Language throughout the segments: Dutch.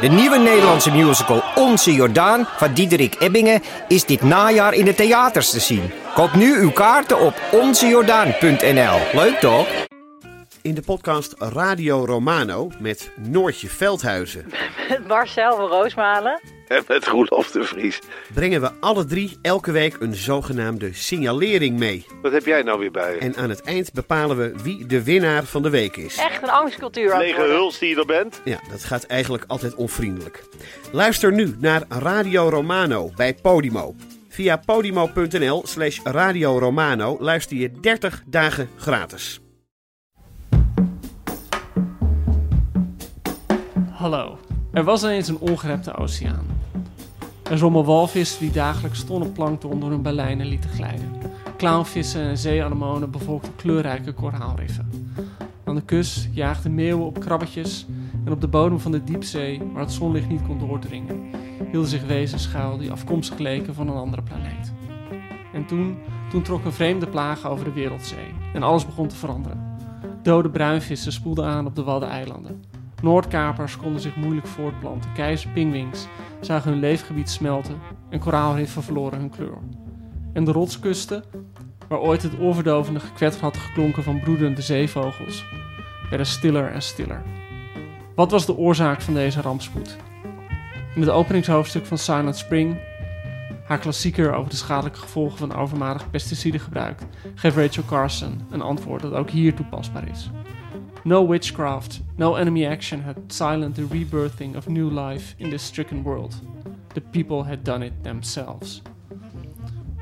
De nieuwe Nederlandse musical Onze Jordaan van Diederik Ebbingen is dit najaar in de theaters te zien. Koop nu uw kaarten op onzejordaan.nl. Leuk toch? In de podcast Radio Romano met Noortje Veldhuizen Met Marcel van Roosmalen. En met Roelof de Vries. brengen we alle drie elke week een zogenaamde signalering mee. Wat heb jij nou weer bij je? En aan het eind bepalen we wie de winnaar van de week is. Echt een angstcultuur aan het Lege worden. huls die je er bent? Ja, dat gaat eigenlijk altijd onvriendelijk. Luister nu naar Radio Romano bij Podimo. Via podimo.nl slash Radio Romano luister je 30 dagen gratis. Hallo. Er was ineens een ongerepte oceaan. Zwommen walvissen die dagelijks tonnen plankton door hun balijnen lieten glijden. Clownvissen en zeeanemonen bevolkten kleurrijke koraalriffen. Aan de kust jaagden meeuwen op krabbetjes en op de bodem van de diepzee, waar het zonlicht niet kon doordringen, hielden zich wezens schuil die afkomstig leken van een andere planeet. En toen, toen trok een vreemde plaag over de wereldzee en alles begon te veranderen. Dode bruinvissen spoelden aan op de Waddeneilanden. Noordkapers konden zich moeilijk voortplanten. Keizerpingwings zagen hun leefgebied smelten en koraalriffen verloren hun kleur. En de rotskusten, waar ooit het oorverdovende gekwetter had geklonken van broedende zeevogels, werden stiller en stiller. Wat was de oorzaak van deze rampspoed? In het openingshoofdstuk van Silent Spring, haar klassieker over de schadelijke gevolgen van overmatig pesticidengebruik, geeft Rachel Carson een antwoord dat ook hier toepasbaar is. No witchcraft, no enemy action had silenced the rebirthing of new life in this stricken world. The people had done it themselves.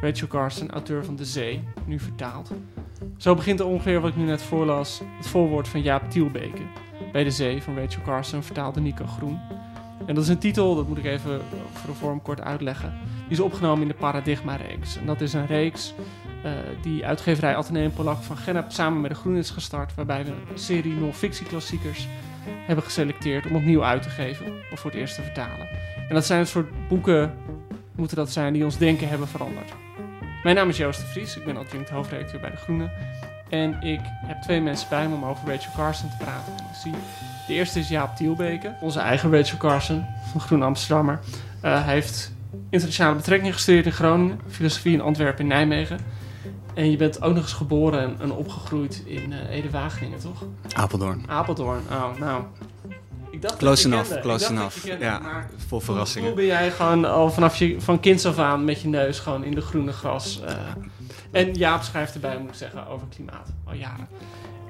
Rachel Carson, auteur van De Zee, nu vertaald. Zo begint ongeveer wat ik nu net voorlas, het voorwoord van Jaap Tielbeke. Bij De Zee van Rachel Carson vertaalde Nico Groen. En dat is een titel, dat moet ik even voor de vorm kort uitleggen. Die is opgenomen in de Paradigma-reeks. En dat is een reeks die uitgeverij Atheneum Polak van Gennep samen met de Groen is gestart. Waarbij we een serie non-fictieklassiekers hebben geselecteerd om opnieuw uit te geven. Of voor het eerst te vertalen. En dat zijn een soort boeken, moeten dat zijn, die ons denken hebben veranderd. Mijn naam is Joost de Vries, ik ben adjunct hoofdredacteur bij De Groene. En ik heb twee mensen bij me om over Rachel Carson te praten. De eerste is Jaap Tielbeke, onze eigen Rachel Carson van Groen Amsterdammer. Eh, hij heeft internationale betrekkingen gestudeerd in Groningen, filosofie in Antwerpen en Nijmegen. En je bent ook nog eens geboren en, en opgegroeid in eh Ede-Wageningen, toch? Apeldoorn. Apeldoorn, oh, nou. Ik dacht Close dat enough, close enough. kende, Ja, maar vol hoe verrassingen. ben jij gewoon al vanaf je van kinds af aan met je neus gewoon in de groene gras? eh, en Jaap schrijft erbij, moet ik zeggen, over klimaat. Al jaren.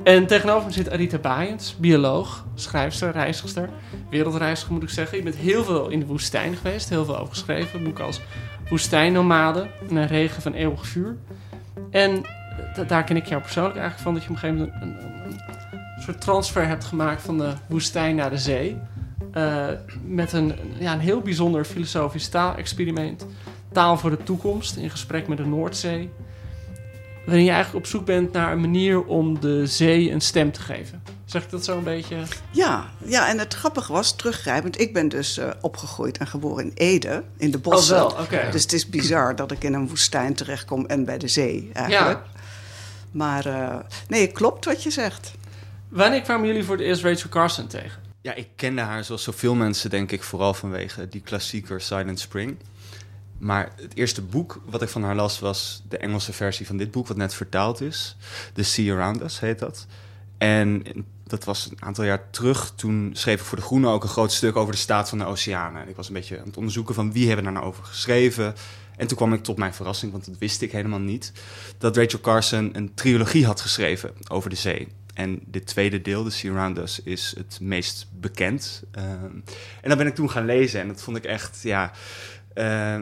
En tegenover me zit Arita Baaiens, bioloog, schrijfster, reizigster, wereldreiziger moet ik zeggen. Je bent heel veel in de woestijn geweest, heel veel over geschreven. Boeken als Woestijnnomade en Een regen van eeuwig vuur. En eh, daar ken ik jou persoonlijk eigenlijk van, dat je op een gegeven moment een, een, soort transfer hebt gemaakt van de woestijn naar de zee. Eh, met een, ja, een heel bijzonder filosofisch taalexperiment. Taal voor de toekomst in gesprek met de Noordzee. Waarin je eigenlijk op zoek bent naar een manier om de zee een stem te geven. Zeg ik dat zo een beetje? Ja, ja, en het grappige was, teruggrijpend, ik ben dus eh, opgegroeid en geboren in Ede, in de bossen. Oh, wel, oké. Dus het is bizar dat ik in een woestijn terechtkom en bij de zee eigenlijk. Ja. Maar eh, nee, klopt wat je zegt. Wanneer kwamen jullie voor het eerst Rachel Carson tegen? Ja, ik kende haar zoals zoveel mensen, denk ik, vooral vanwege die klassieker Silent Spring. Maar het eerste boek wat ik van haar las was de Engelse versie van dit boek, wat net vertaald is. The Sea Around Us heet dat. En dat was een aantal jaar terug. Toen schreef ik voor De Groene ook een groot stuk over de staat van de oceanen. En ik was een beetje aan het onderzoeken van wie hebben daar nou over geschreven. En toen kwam ik tot mijn verrassing, want dat wist ik helemaal niet, dat Rachel Carson een trilogie had geschreven over de zee. En dit tweede deel, Sea Around Us, is het meest bekend. Ehm, en dat ben ik toen gaan lezen en dat vond ik echt, ja, eh,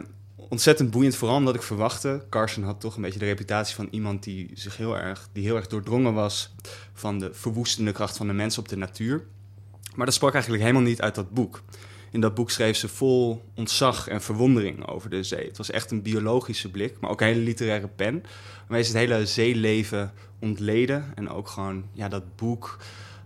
ontzettend boeiend. Vooral omdat ik verwachtte, Carson had toch een beetje de reputatie van iemand die zich heel erg, die heel erg doordrongen was van de verwoestende kracht van de mens op de natuur. Maar dat sprak eigenlijk helemaal niet uit dat boek. In dat boek schreef ze vol ontzag en verwondering over de zee. Het was echt een biologische blik, maar ook een hele literaire pen. Waarmee ze het hele zeeleven ontleden. En ook gewoon, ja, dat boek.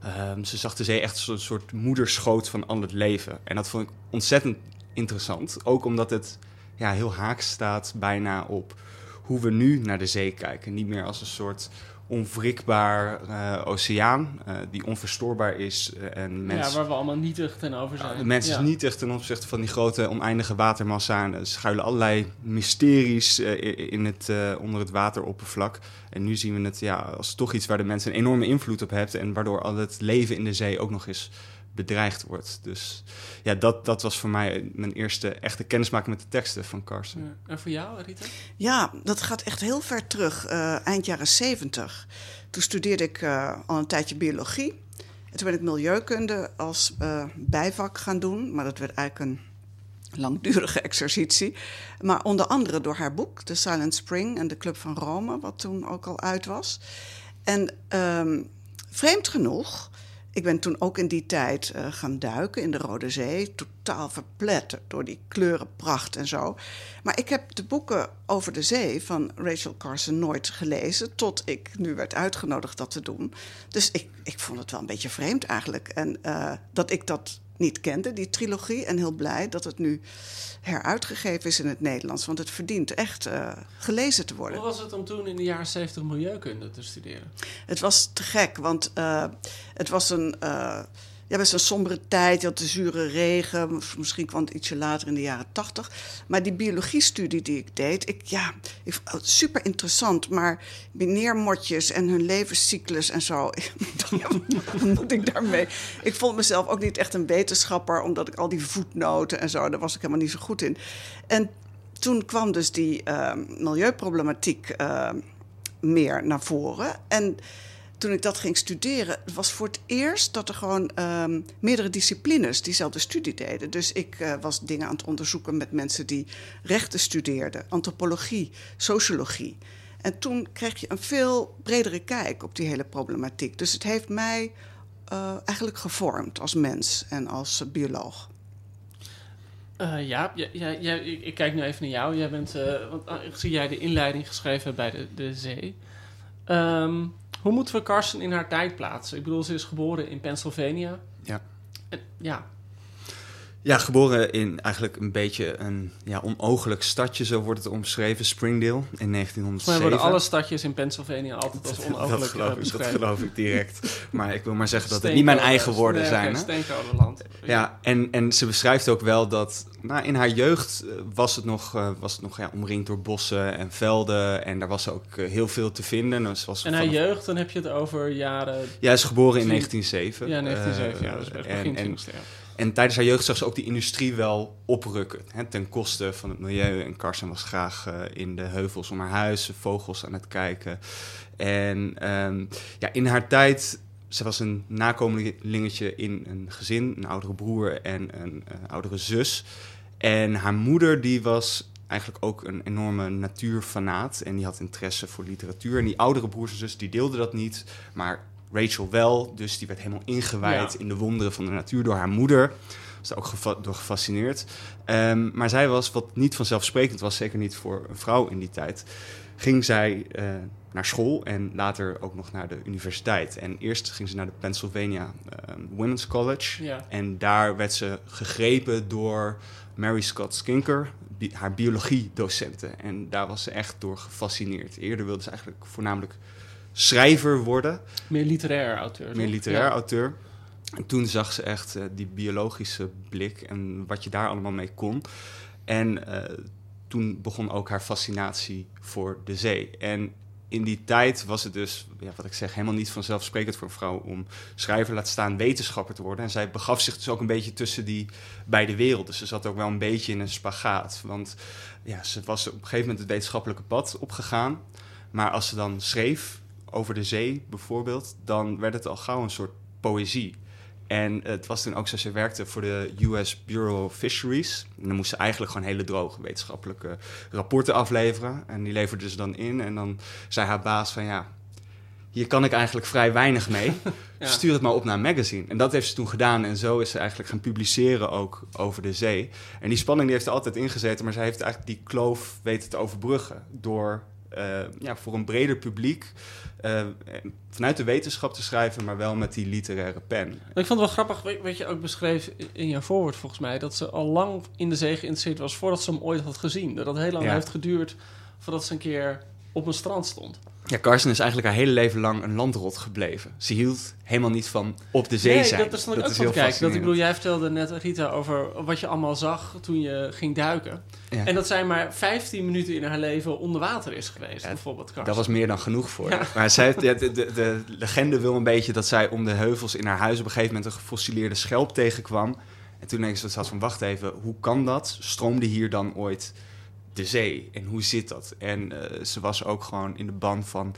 ehm, ze zag de zee echt als een soort moederschoot van al het leven. En dat vond ik ontzettend interessant. Ook omdat het ja, heel haaks staat bijna op hoe we nu naar de zee kijken. Niet meer als een soort onwrikbaar uh, oceaan uh, die onverstoorbaar is. Uh, en mensen, ja, waar we allemaal nietig ten over zijn. de mensen ja. niet echt ten opzichte van die grote oneindige watermassa. En er schuilen allerlei mysteries in het, onder het wateroppervlak. En nu zien we het ja, als toch iets waar de mensen een enorme invloed op hebben. En waardoor al het leven in de zee ook nog eens bedreigd wordt. Dus ja, dat, dat was voor mij mijn eerste echte kennismaking met de teksten van Carson. Ja. En voor jou, Rita? Ja, dat gaat echt heel ver terug, uh, eind jaren zeventig. Toen studeerde ik uh, al een tijdje biologie. En toen ben ik milieukunde als uh, bijvak gaan doen. Maar dat werd eigenlijk een langdurige exercitie. Maar onder andere door haar boek, The Silent Spring en de Club van Rome, wat toen ook al uit was. En um, vreemd genoeg ik ben toen ook in die tijd uh, gaan duiken in de Rode Zee. Totaal verpletterd door die kleurenpracht en zo. Maar ik heb de boeken over de zee van Rachel Carson nooit gelezen. Tot ik nu werd uitgenodigd dat te doen. Dus ik, ik vond het wel een beetje vreemd eigenlijk. En uh, dat ik dat niet kende, die trilogie. En heel blij dat het nu heruitgegeven is in het Nederlands. Want het verdient echt uh, gelezen te worden. Hoe was het om toen in de jaren 70 milieukunde te studeren? Het was te gek, want uh, het was een... Uh, ja, best een sombere tijd. Je had de zure regen. Misschien kwam het ietsje later in de jaren tachtig. Maar die biologiestudie die ik deed, ik, ja, ik het super interessant. Maar meneermotjes en hun levenscyclus en zo. wat moet ik daarmee? Ik vond mezelf ook niet echt een wetenschapper, omdat ik al die voetnoten en zo, daar was ik helemaal niet zo goed in. En toen kwam dus die uh, milieuproblematiek uh, meer naar voren. En toen ik dat ging studeren, was voor het eerst dat er gewoon um, meerdere disciplines diezelfde studie deden. Dus ik uh, was dingen aan het onderzoeken met mensen die rechten studeerden, antropologie, sociologie. En toen kreeg je een veel bredere kijk op die hele problematiek. Dus het heeft mij uh, eigenlijk gevormd als mens en als bioloog. Uh, ja, ik kijk nu even naar jou. Jij bent, want zie jij de inleiding geschreven bij de, de zee. Um, hoe moeten we Carson in haar tijd plaatsen? Ik bedoel, ze is geboren in Pennsylvania. Ja. En, ja. Ja, geboren in eigenlijk een beetje een ja, onogelijk stadje, zo wordt het omschreven, Springdale, in 1907. Maar worden alle stadjes in Pennsylvania altijd als onogelijk dat geloof, ik, dat geloof ik direct. maar ik wil maar zeggen dat het niet mijn eigen woorden nee, zijn. Okay, land. Ja, en, en ze beschrijft ook wel dat nou, in haar jeugd eh, was het nog, uh, was het nog ja, omringd door bossen en velden. En daar was ook heel veel te vinden. Dus was en haar vanaf... jeugd, dan heb je het over jaren... Ja, is geboren in 1907. Ja, 1907, ja. Dus begin en, en, en tijdens haar jeugd zag ze ook die industrie wel oprukken. Hè, ten koste van het milieu. En Carson was graag uh, in de heuvels om haar huis, vogels aan het kijken. En um, ja, in haar tijd ze was een nakomelingetje in een gezin, een oudere broer en een uh, oudere zus. En haar moeder die was eigenlijk ook een enorme natuurfanaat en die had interesse voor literatuur. En die oudere broers en zus die deelden dat niet, maar Rachel wel. Dus die werd helemaal ingewijd in de wonderen van de natuur door haar moeder. Was daar ook door gefascineerd. Um, maar zij was, wat niet vanzelfsprekend was, zeker niet voor een vrouw in die tijd, ging zij uh, naar school en later ook nog naar de universiteit. En eerst ging ze naar de Pennsylvania um, Women's College. Ja. En daar werd ze gegrepen door Mary Scott Skinker, bi haar biologiedocente. En daar was ze echt door gefascineerd. Eerder wilde ze eigenlijk voornamelijk schrijver worden. Meer literair auteur. Meer literair ja. auteur. En toen zag ze echt uh, die biologische blik en wat je daar allemaal mee kon. En uh, toen begon ook haar fascinatie voor de zee. En in die tijd was het dus, ja, wat ik zeg, helemaal niet vanzelfsprekend voor een vrouw om schrijver, laat staan wetenschapper te worden. En zij begaf zich dus ook een beetje tussen die beide werelden. Dus ze zat ook wel een beetje in een spagaat. Want ja, ze was op een gegeven moment het wetenschappelijke pad opgegaan. Maar als ze dan schreef over de zee bijvoorbeeld, dan werd het al gauw een soort poëzie. En het was toen ook zo, ze werkte voor de US Bureau of Fisheries. En dan moest ze eigenlijk gewoon hele droge wetenschappelijke rapporten afleveren. En die leverde ze dan in. En dan zei haar baas van ja, hier kan ik eigenlijk vrij weinig mee. ja. Stuur het maar op naar een magazine. En dat heeft ze toen gedaan. En zo is ze eigenlijk gaan publiceren ook over de zee. En die spanning die heeft er altijd ingezeten. Maar zij heeft eigenlijk die kloof weten te overbruggen. Door ja, voor een breder publiek uh, vanuit de wetenschap te schrijven, maar wel met die literaire pen. Ik vond het wel grappig, wat je ook beschreef in jouw voorwoord volgens mij, dat ze al lang in de zee geïnteresseerd was voordat ze hem ooit had gezien. Dat het heel lang ja. heeft geduurd voordat ze een keer op een strand stond. Ja, Carson is eigenlijk haar hele leven lang een landrot gebleven. Ze hield helemaal niet van op de zee zijn. Dat is, dat ook van kijken. Dat, ik bedoel, jij vertelde net, Rita, over wat je allemaal zag toen je ging duiken. En dat zij maar 15 minuten in haar leven onder water is geweest, bijvoorbeeld. Carson. Dat was meer dan genoeg voor ja. Maar zij, de, de, de, legende wil een beetje dat zij om de heuvels in haar huis op een gegeven moment een gefossileerde schelp tegenkwam. En toen denk ze dat van, wacht even, hoe kan dat? Stroomde hier dan ooit de zee en hoe zit dat? En uh, ze was ook gewoon in de band van,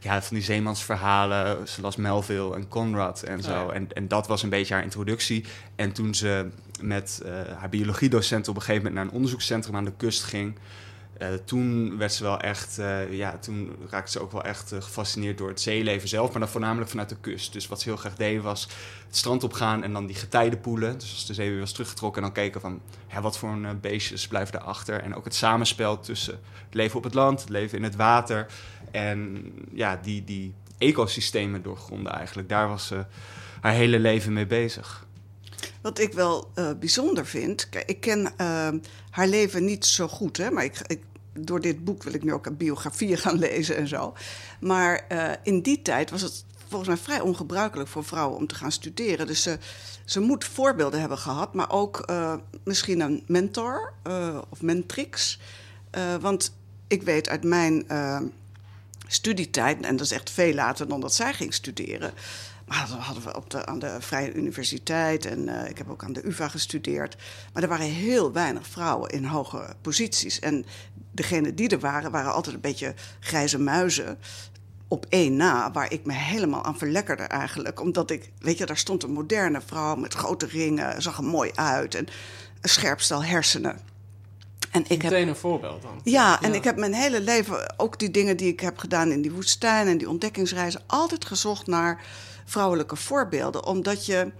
ja, van die zeemansverhalen. Ze las Melville en Conrad en zo. En, en dat was een beetje haar introductie. En toen ze met uh, haar biologiedocent op een gegeven moment naar een onderzoekscentrum aan de kust ging... Uh, toen werd ze wel echt, uh, ja, toen raakte ze ook wel echt uh, gefascineerd door het zeeleven zelf, maar dan voornamelijk vanuit de kust. Dus wat ze heel graag deed was het strand opgaan en dan die getijden poelen. Dus als de zee weer was teruggetrokken en dan kijken van, ja, wat voor een beestjes blijven daarachter. En ook het samenspel tussen het leven op het land, het leven in het water en ja, die, die ecosystemen doorgronden eigenlijk. Daar was ze haar hele leven mee bezig. Wat ik wel uh, bijzonder vind, ik ken uh, haar leven niet zo goed, hè, maar ik, ik, door dit boek wil ik nu ook biografieën gaan lezen en zo. Maar uh, in die tijd was het volgens mij vrij ongebruikelijk voor vrouwen om te gaan studeren. Dus ze, ze moet voorbeelden hebben gehad, maar ook uh, misschien een mentor of mentrix. want ik weet uit mijn studietijd, en dat is echt veel later dan dat zij ging studeren dat hadden we op de, aan de Vrije Universiteit en uh, ik heb ook aan de UvA gestudeerd. Maar er waren heel weinig vrouwen in hoge posities. En degenen die er waren, waren altijd een beetje grijze muizen op één na, waar ik me helemaal aan verlekkerde eigenlijk. Omdat ik, weet je, daar stond een moderne vrouw met grote ringen, zag er mooi uit en een scherp stel hersenen. En ik Meteen heb, een voorbeeld dan. Ja, en ik heb mijn hele leven, ook die dingen die ik heb gedaan in die woestijn en die ontdekkingsreizen, altijd gezocht naar vrouwelijke voorbeelden. Omdat je,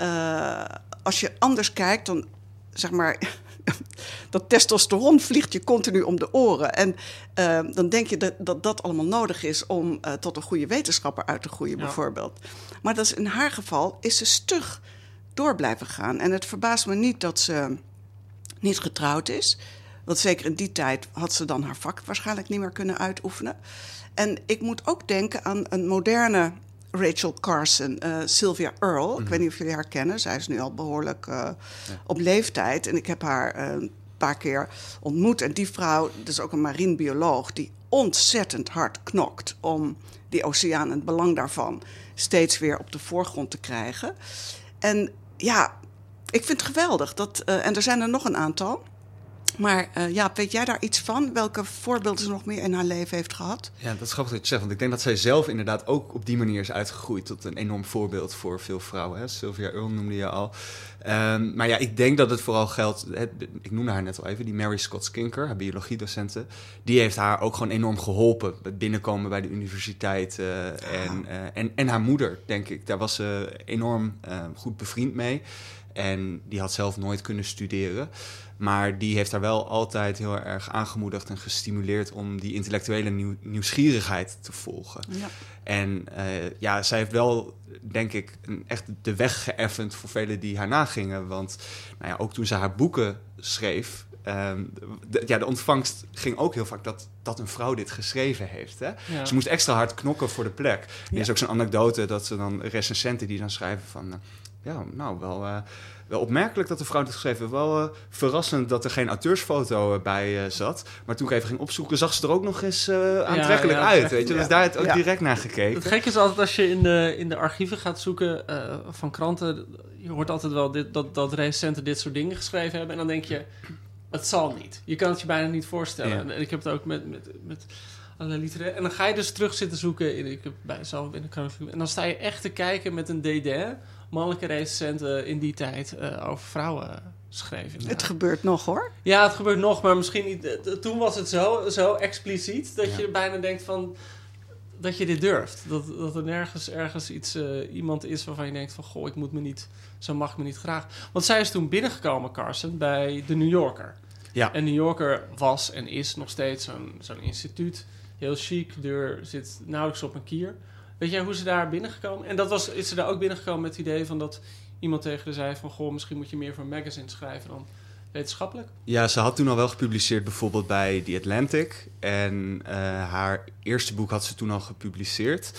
uh, als je anders kijkt, dan zeg maar. dat testosteron vliegt je continu om de oren. En uh, dan denk je dat, dat, dat allemaal nodig is om uh, tot een goede wetenschapper uit te groeien, ja. bijvoorbeeld. Maar dat is in haar geval is ze stug door blijven gaan. En het verbaast me niet dat ze niet getrouwd is. Want zeker in die tijd had ze dan haar vak waarschijnlijk niet meer kunnen uitoefenen. En ik moet ook denken aan een moderne Rachel Carson, uh, Sylvia Earle. Ik mhm. weet niet of jullie haar kennen. Zij is nu al behoorlijk uh, op leeftijd. En ik heb haar uh, een paar keer ontmoet. En die vrouw, dat is ook een marinebioloog... die ontzettend hard knokt om die oceaan en het belang daarvan... steeds weer op de voorgrond te krijgen. En ja, ik vind het geweldig. Dat, en er zijn er nog een aantal... Maar uh, ja, weet jij daar iets van? Welke voorbeelden ze nog meer in haar leven heeft gehad? Ja, dat is grappig dat je zegt. Want ik denk dat zij zelf inderdaad ook op die manier is uitgegroeid tot een enorm voorbeeld voor veel vrouwen. Hè? Sylvia Earle noemde je al. Um, maar ja, ik denk dat het vooral geldt. ik noemde haar net al even, die Mary Scott Skinker, haar biologiedocenten. Die heeft haar ook gewoon enorm geholpen. Met binnenkomen bij de universiteit. Uh, en, uh, en, en haar moeder, denk ik. Daar was ze enorm goed bevriend mee. En die had zelf nooit kunnen studeren. Maar die heeft haar wel altijd heel erg aangemoedigd en gestimuleerd om die intellectuele nieuw, nieuwsgierigheid te volgen. Ja. En uh, ja, zij heeft wel, denk ik, een, echt de weg geëffend voor velen die haar nagingen. Want nou ja, ook toen ze haar boeken schreef, Um, de, ja, de ontvangst ging ook heel vaak dat, dat een vrouw dit geschreven heeft. Hè? Ja. Ze moest extra hard knokken voor de plek. Er ja. is ook zo'n anekdote dat ze dan recensenten die dan schrijven van... Uh, ja, nou, wel, uh, wel opmerkelijk dat de vrouw het geschreven Wel uh, verrassend dat er geen auteursfoto bij uh, zat. Maar toen ik even ging opzoeken, zag ze er ook nog eens aantrekkelijk ja, ja, uit. Weet je? Dus daar het ook direct naar gekeken. Het gekke is altijd als je in de, in de archieven gaat zoeken van kranten. Je hoort altijd wel dit, dat, dat recenten dit soort dingen geschreven hebben. En dan denk je, het zal niet. Je kan het je bijna niet voorstellen. En ik heb het ook met, met, met. En dan ga je dus terug zitten zoeken. In, ik heb bij zelf in de krant. En dan sta je echt te kijken met een DD mannelijke recensenten in die tijd uh, over vrouwen schreven. Het gebeurt nog hoor. Ja, het gebeurt nog, maar misschien niet. Toen was het zo, zo expliciet dat ja. je bijna denkt van dat je dit durft. Dat, dat er nergens ergens iets, uh, iemand is waarvan je denkt van... goh, ik moet me niet, zo mag ik me niet graag. Want zij is toen binnengekomen, Carson, bij de New Yorker. Ja. En New Yorker was en is nog steeds zo'n zo'n instituut. Heel chic, de deur zit nauwelijks op een kier. Weet jij hoe ze daar binnengekomen? En dat was, is ze daar ook binnengekomen met het idee van dat iemand tegen haar zei van... goh, misschien moet je meer voor een magazine schrijven dan wetenschappelijk? Ja, ze had toen al wel gepubliceerd bijvoorbeeld bij The Atlantic. En uh, haar eerste boek had ze toen al gepubliceerd.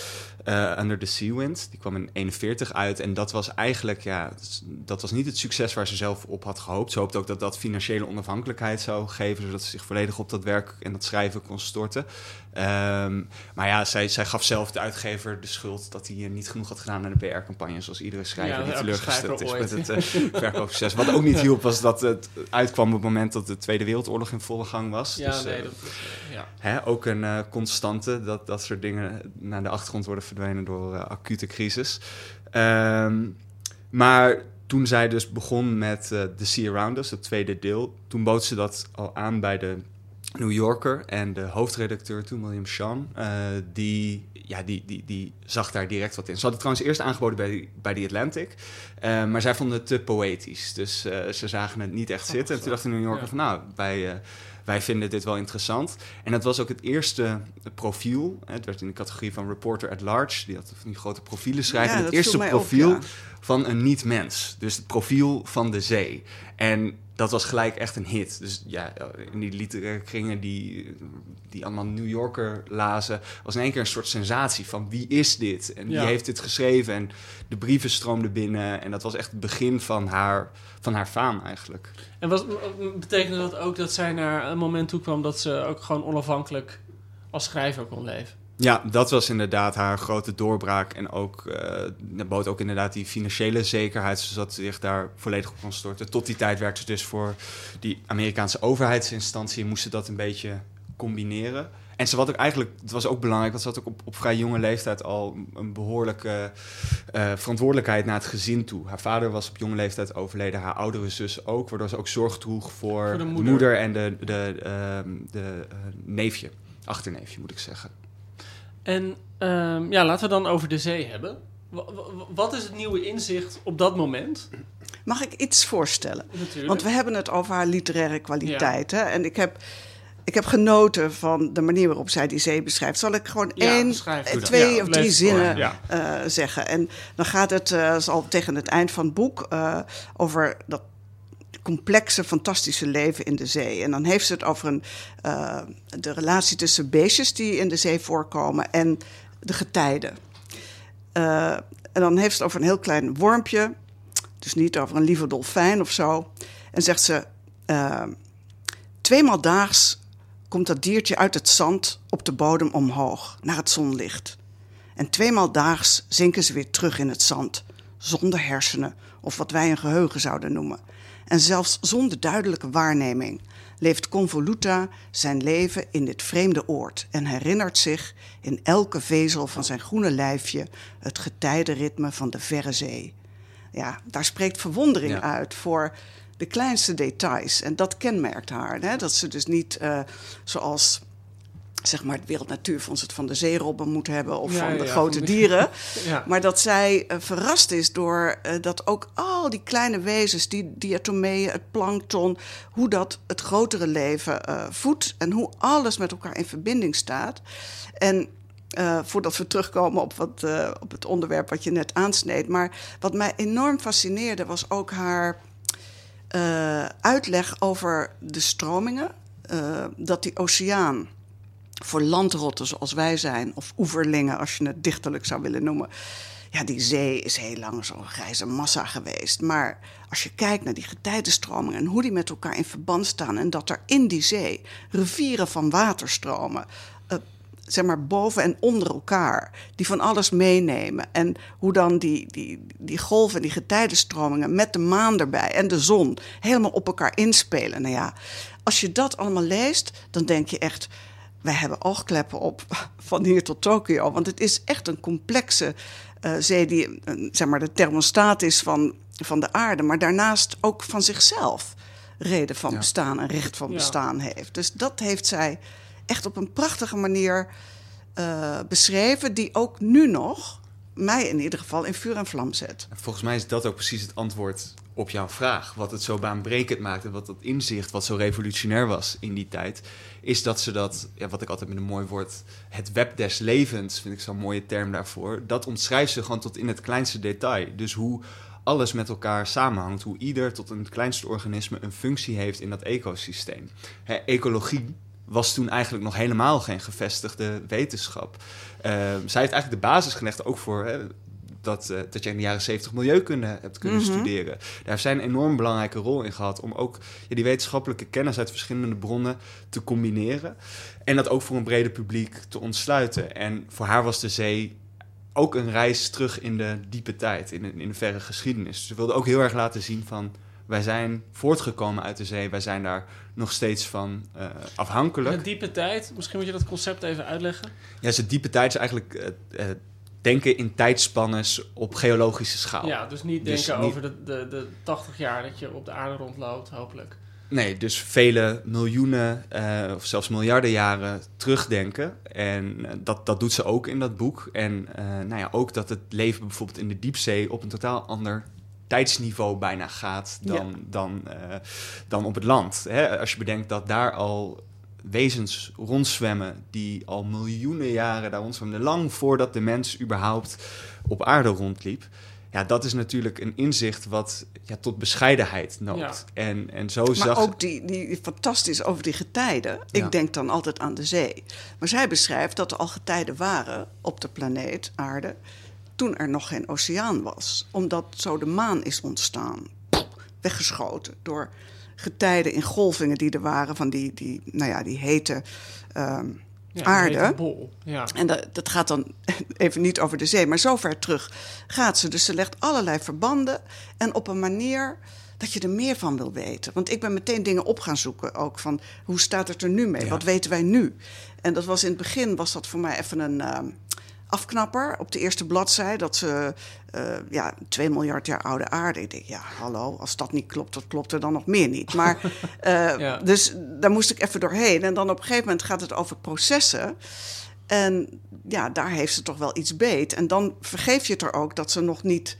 Uh, Under the Sea Wind. Die kwam in 41 uit. En dat was eigenlijk, ja, dat was niet het succes waar ze zelf op had gehoopt. Ze hoopte ook dat dat financiële onafhankelijkheid zou geven, zodat ze zich volledig op dat werk en dat schrijven kon storten. Ehm, maar ja, zij, zij gaf zelf de uitgever de schuld dat hij niet genoeg had gedaan aan de PR-campagne. Zoals iedere schrijver die teleurgesteld is met het uh, verkoopproces. Wat ook niet hielp, was dat het uitkwam op het moment dat de Tweede Wereldoorlog in volle gang was. Ja, dus, nee, dat ja. Hè, ook een uh, dat dat soort dingen naar de achtergrond worden verdwenen door uh, acute crisis. Um, maar toen zij dus begon met The Sea Around Us, het tweede deel, toen bood ze dat al aan bij de New Yorker. En de hoofdredacteur toen, William Sean, uh, die, ja, die, die, die zag daar direct wat in. Ze hadden trouwens eerst aangeboden bij, bij The Atlantic, uh, maar zij vonden het te poëtisch. Dus uh, ze zagen het niet echt zitten. En toen dacht de New Yorker ja. van, nou, wij wij vinden dit wel interessant. En dat was ook het eerste profiel. Het werd in de categorie van reporter at large. Die had van die grote profielen schrijven. Ja, het eerste profiel op, ja. van een niet-mens. Dus het profiel van de zee. En dat was gelijk echt een hit. Dus ja, in die literaire kringen die, die allemaal New Yorker lazen... was in één keer een soort sensatie van wie is dit? En wie Ja. heeft dit geschreven? En de brieven stroomden binnen. En dat was echt het begin van haar, van haar faam eigenlijk. En was, betekende dat ook dat zij naar een moment toe kwam dat ze ook gewoon onafhankelijk als schrijver kon leven? Ja, dat was inderdaad haar grote doorbraak. En ook, eh dat bood ook inderdaad die financiële zekerheid, zodat ze zich daar volledig op kon storten. Tot die tijd werkte ze dus voor die Amerikaanse overheidsinstantie en moest ze dat een beetje combineren. En ze had ook eigenlijk, het was ook belangrijk, want ze had ook op, op vrij jonge leeftijd al een behoorlijke eh, verantwoordelijkheid naar het gezin toe. Haar vader was op jonge leeftijd overleden, haar oudere zus ook, waardoor ze ook zorg droeg voor, Voor de de moeder. moeder, en de, de, ehm, de eh, neefje, achterneefje moet ik zeggen. En ehm, ja, laten we dan over de zee hebben. Wa- wa- Wat is het nieuwe inzicht op dat moment? Mag ik iets voorstellen? Natuurlijk. Want we hebben het over haar literaire kwaliteiten. En ik heb, ik heb genoten van de manier waarop zij die zee beschrijft. Zal ik gewoon Ja, één, eh, twee Ja, of drie zinnen eh, zeggen? En dan gaat het, eh zal tegen het eind van het boek, over dat complexe, fantastische leven in de zee. En dan heeft ze het over een, eh, de relatie tussen beestjes die in de zee voorkomen en de getijden. Eh, en dan heeft ze het over een heel klein wormpje. Dus niet over een lieve dolfijn of zo. En zegt ze: eh, Tweemaal daags komt dat diertje uit het zand op de bodem omhoog, naar het zonlicht. En tweemaal daags zinken ze weer terug in het zand, zonder hersenen of wat wij een geheugen zouden noemen. En zelfs zonder duidelijke waarneming leeft Convoluta zijn leven in dit vreemde oord en herinnert zich in elke vezel van zijn groene lijfje het getijdenritme van de verre zee. Ja, daar spreekt verwondering Ja. uit voor de kleinste details. En dat kenmerkt haar. Hè? Dat ze dus niet eh, zoals zeg maar, het Wereld Natuurfonds het van de zeerobben moet hebben of Ja, van de ja, grote van de- dieren. Ja. Maar dat zij eh, verrast is door eh, dat ook al die kleine wezens, die diatomeeën, het plankton, hoe dat het grotere leven eh, voedt en hoe alles met elkaar in verbinding staat. En voordat we terugkomen op, wat, op het onderwerp wat je net aansneed. Maar wat mij enorm fascineerde was ook haar uitleg over de stromingen. dat die oceaan voor landrotten zoals wij zijn, of oeverlingen als je het dichterlijk zou willen noemen. Ja, die zee is heel lang zo'n grijze massa geweest. Maar als je kijkt naar die getijdenstromingen en hoe die met elkaar in verband staan, en dat er in die zee rivieren van water stromen, eh, zeg maar boven en onder elkaar, die van alles meenemen. En hoe dan die, die, die golven en die getijdenstromingen met de maan erbij en de zon helemaal op elkaar inspelen. Nou ja, als je dat allemaal leest, dan denk je echt wij hebben oogkleppen op van hier tot Tokio. Want het is echt een complexe eh, zee die eh, zeg maar, de thermostaat is van, van de aarde. Maar daarnaast ook van zichzelf reden van Ja. bestaan en recht van Ja. bestaan heeft. Dus dat heeft zij echt op een prachtige manier eh, beschreven. Die ook nu nog mij in ieder geval in vuur en vlam zet. En Volgens mij is dat ook precies het antwoord op jouw vraag. Wat het zo baanbrekend maakte, wat dat inzicht, wat zo revolutionair was in die tijd, is dat ze dat, ja, wat ik altijd met een mooi woord, het web des levens, vind ik zo'n mooie term daarvoor, dat omschrijft ze gewoon tot in het kleinste detail. Dus hoe alles met elkaar samenhangt, hoe ieder tot een kleinste organisme een functie heeft in dat ecosysteem. Ecologie was toen eigenlijk nog helemaal geen gevestigde wetenschap. Ehm, zij heeft eigenlijk de basis gelegd ook voor hè, dat, uh, dat je in de jaren 70 milieukunde hebt kunnen Mhm. studeren. Daar heeft zij een enorm belangrijke rol in gehad om ook ja, die wetenschappelijke kennis uit verschillende bronnen te combineren. En dat ook voor een breder publiek te ontsluiten. En voor haar was de zee ook een reis terug in de diepe tijd, in de, in de verre geschiedenis. Ze wilde ook heel erg laten zien van wij zijn voortgekomen uit de zee, wij zijn daar nog steeds van eh, afhankelijk. Een diepe tijd, misschien moet je dat concept even uitleggen. Ja, dus de diepe tijd is eigenlijk eh, eh, denken in tijdspannes op geologische schaal. Ja, dus niet Dus denken niet- over de, de, de 80 jaar dat je op de aarde rondloopt, hopelijk. Nee, dus vele miljoenen of zelfs miljarden jaren terugdenken. En dat, dat doet ze ook in dat boek. En nou ja, ook dat het leven bijvoorbeeld in de diepzee op een totaal ander tijdsniveau bijna gaat dan, Ja. dan, eh, dan op het land. Hè? Als je bedenkt dat daar al wezens rondzwemmen die al miljoenen jaren daar rondzwemmen, lang voordat de mens überhaupt op aarde rondliep. Ja, dat is natuurlijk een inzicht wat ja, tot bescheidenheid noopt. Ja. En, en zo Maar zag... ook die, die fantastisch over die getijden. Ja. Ik denk dan altijd aan de zee. Maar zij beschrijft dat er al getijden waren op de planeet Aarde. Toen er nog geen oceaan was. Omdat zo de maan is ontstaan. Weggeschoten door getijden in golvingen die er waren van die, die, nou ja, die hete ehm, Ja, aarde. hete bol. Ja. En dat, dat gaat dan even niet over de zee, maar zo ver terug gaat ze. Dus ze legt allerlei verbanden en op een manier dat je er meer van wil weten. Want ik ben meteen dingen op gaan zoeken, ook van hoe staat het er nu mee? Ja. Wat weten wij nu? En dat was in het begin was dat voor mij even een ehm, afknapper op de eerste bladzij. Dat ze, eh, ja, 2 miljard jaar oude aarde. Ik denk, ja, hallo, als dat niet klopt, dat klopt er dan nog meer niet. Maar, eh, Ja. dus daar moest ik even doorheen. En dan op een gegeven moment gaat het over processen. En ja, daar heeft ze toch wel iets beet. En dan vergeef je het er ook dat ze nog niet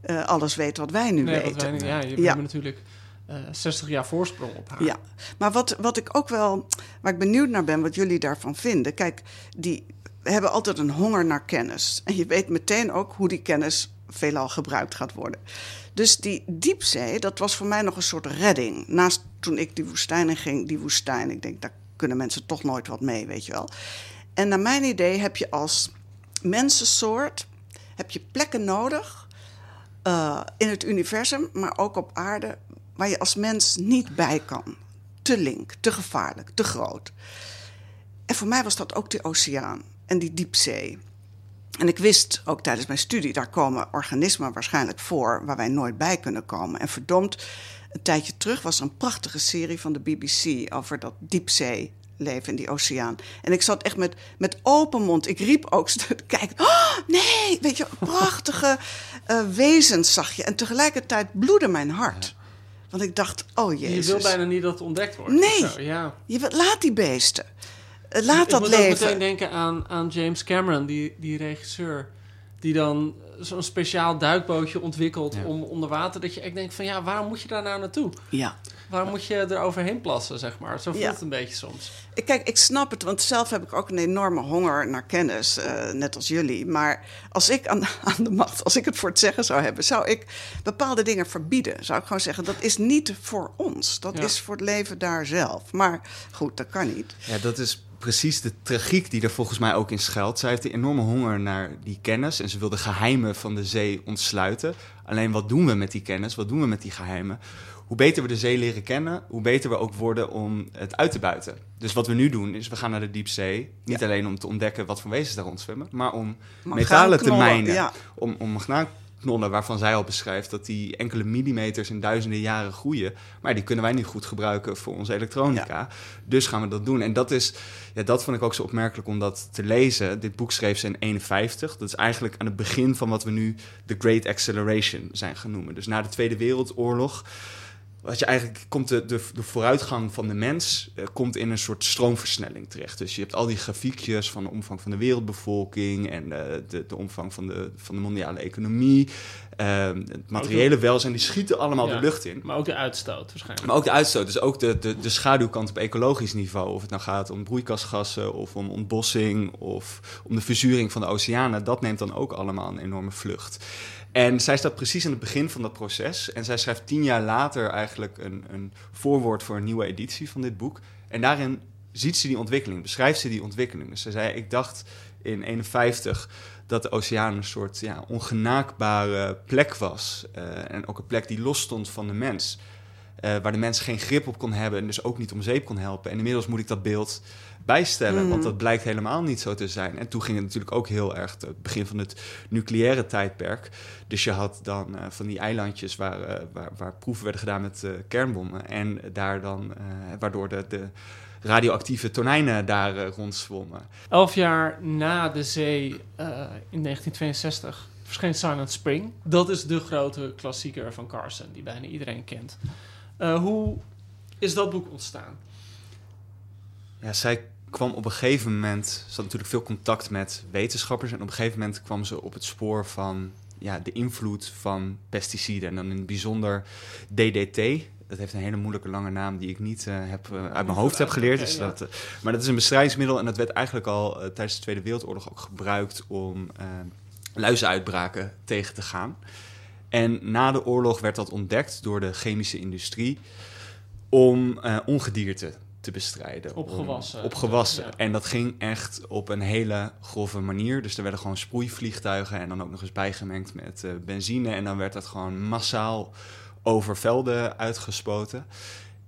eh, alles weet wat wij nu Nee, weten. wij, ja, je Ja. hebt natuurlijk eh 60 jaar voorsprong op haar. Ja, maar wat, wat ik ook wel, waar ik benieuwd naar ben, wat jullie daarvan vinden. Kijk, die hebben altijd een honger naar kennis. En je weet meteen ook hoe die kennis veelal gebruikt gaat worden. Dus die diepzee, dat was voor mij nog een soort redding. Naast toen ik die woestijn in ging, die woestijn, ik denk, daar kunnen mensen toch nooit wat mee, weet je wel. En naar mijn idee heb je als mensensoort heb je plekken nodig eh, in het universum, maar ook op aarde, waar je als mens niet bij kan. Te link, te gevaarlijk, te groot. En voor mij was dat ook de oceaan en die diepzee. En ik wist ook tijdens mijn studie, daar komen organismen waarschijnlijk voor waar wij nooit bij kunnen komen. En verdomd, een tijdje terug was er een prachtige serie van de BBC over dat diepzee leven in die oceaan. En ik zat echt met, met open mond. Ik riep ook, kijk, oh, nee, weet je, prachtige eh, wezens zag je. En tegelijkertijd bloedde mijn hart. Want ik dacht, oh jezus. Je wil bijna niet dat het ontdekt wordt. Nee. Ja. Je laat die beesten. Eh, Laat ik dat moet ook leven. meteen denken aan, aan James Cameron, die, die regisseur. Die dan zo'n speciaal duikbootje ontwikkelt Ja. om onder water. Dat je echt denkt van ja, waarom moet je daar nou naartoe? Ja. Waarom moet je er overheen plassen, zeg maar? Zo voelt Ja. het een beetje soms. Ik- Kijk, ik snap het, want zelf heb ik ook een enorme honger naar kennis, eh, net als jullie. Maar als ik aan, aan de macht, als ik het voor het zeggen zou hebben, zou ik bepaalde dingen verbieden. Zou ik gewoon zeggen, dat is niet voor ons. Dat Ja. is voor het leven daar zelf. Maar goed, dat kan niet. Ja, dat is precies de tragiek die er volgens mij ook in schuilt. Zij heeft die enorme honger naar die kennis en ze wil de geheimen van de zee ontsluiten. Alleen wat doen we met die kennis? Wat doen we met die geheimen? Hoe beter we de zee leren kennen, hoe beter we ook worden om het uit te buiten. Dus wat we nu doen, is we gaan naar de diepzee. Niet Ja. alleen om te ontdekken wat voor wezens daar rondzwemmen, maar om metalen te mijnen. ja. Om, om graanknollen waarvan zij al beschrijft dat die enkele millimeters in duizenden jaren groeien. Maar die kunnen wij niet goed gebruiken voor onze elektronica. Dus gaan we dat doen. En dat is, ja, dat vond ik ook zo opmerkelijk om dat te lezen. Dit boek schreef ze in 51. Dat is eigenlijk aan het begin van wat we nu de Great Acceleration zijn gaan noemen. Dus na de Tweede Wereldoorlog. Wat je eigenlijk komt de, de, de vooruitgang van de mens eh, komt in een soort stroomversnelling terecht. Dus je hebt al die grafiekjes van de omvang van de wereldbevolking en eh, de, de omvang van de, van de mondiale economie. Ehm, het materiële welzijn, die schieten allemaal Ja. de lucht in. Maar ook de uitstoot waarschijnlijk. Maar ook de uitstoot, dus ook de, de, de schaduwkant op ecologisch niveau. Of het nou gaat om broeikasgassen of om ontbossing of om de verzuring van de oceanen. Dat neemt dan ook allemaal een enorme vlucht. En zij staat precies in het begin van dat proces. En zij schrijft tien jaar later eigenlijk een, een voorwoord voor een nieuwe editie van dit boek. En daarin ziet ze die ontwikkeling, beschrijft ze die ontwikkeling. Dus ze zei, ik dacht in 51 dat de oceaan een soort ja, ongenaakbare plek was. Uh, en ook een plek die los stond van de mens. Uh, waar de mens geen grip op kon hebben en dus ook niet om zeep kon helpen. En inmiddels moet ik dat beeld bijstellen, want dat blijkt helemaal niet zo te zijn. En toen ging het natuurlijk ook heel erg het begin van het nucleaire tijdperk. Dus je had dan uh, van die eilandjes waar, uh, waar, waar, proeven werden gedaan met uh, kernbommen. En daar dan, waardoor de, de radioactieve tonijnen daar rondzwommen. Elf jaar na de zee in 1962 verscheen Silent Spring. Dat is de grote klassieker van Carson, die bijna iedereen kent. hoe is dat boek ontstaan? Ja, zij kwam op een gegeven moment, ze had natuurlijk veel contact met wetenschappers en op een gegeven moment kwam ze op het spoor van ja, de invloed van pesticiden en dan in het bijzonder DDT. Dat heeft een hele moeilijke lange naam die ik niet uh, heb, uh, uit mijn hoofd heb geleerd. Dus dat, uh, maar dat is een bestrijdingsmiddel en dat werd eigenlijk al tijdens de Tweede Wereldoorlog ook gebruikt om luizenuitbraken tegen te gaan. En na de oorlog werd dat ontdekt door de chemische industrie om ongedierte te bestrijden. Op gewassen. Op gewassen. Ja. En dat ging echt op een hele grove manier. Dus er werden gewoon sproeivliegtuigen en dan ook nog eens bijgemengd met uh, benzine. En dan werd dat gewoon massaal over velden uitgespoten.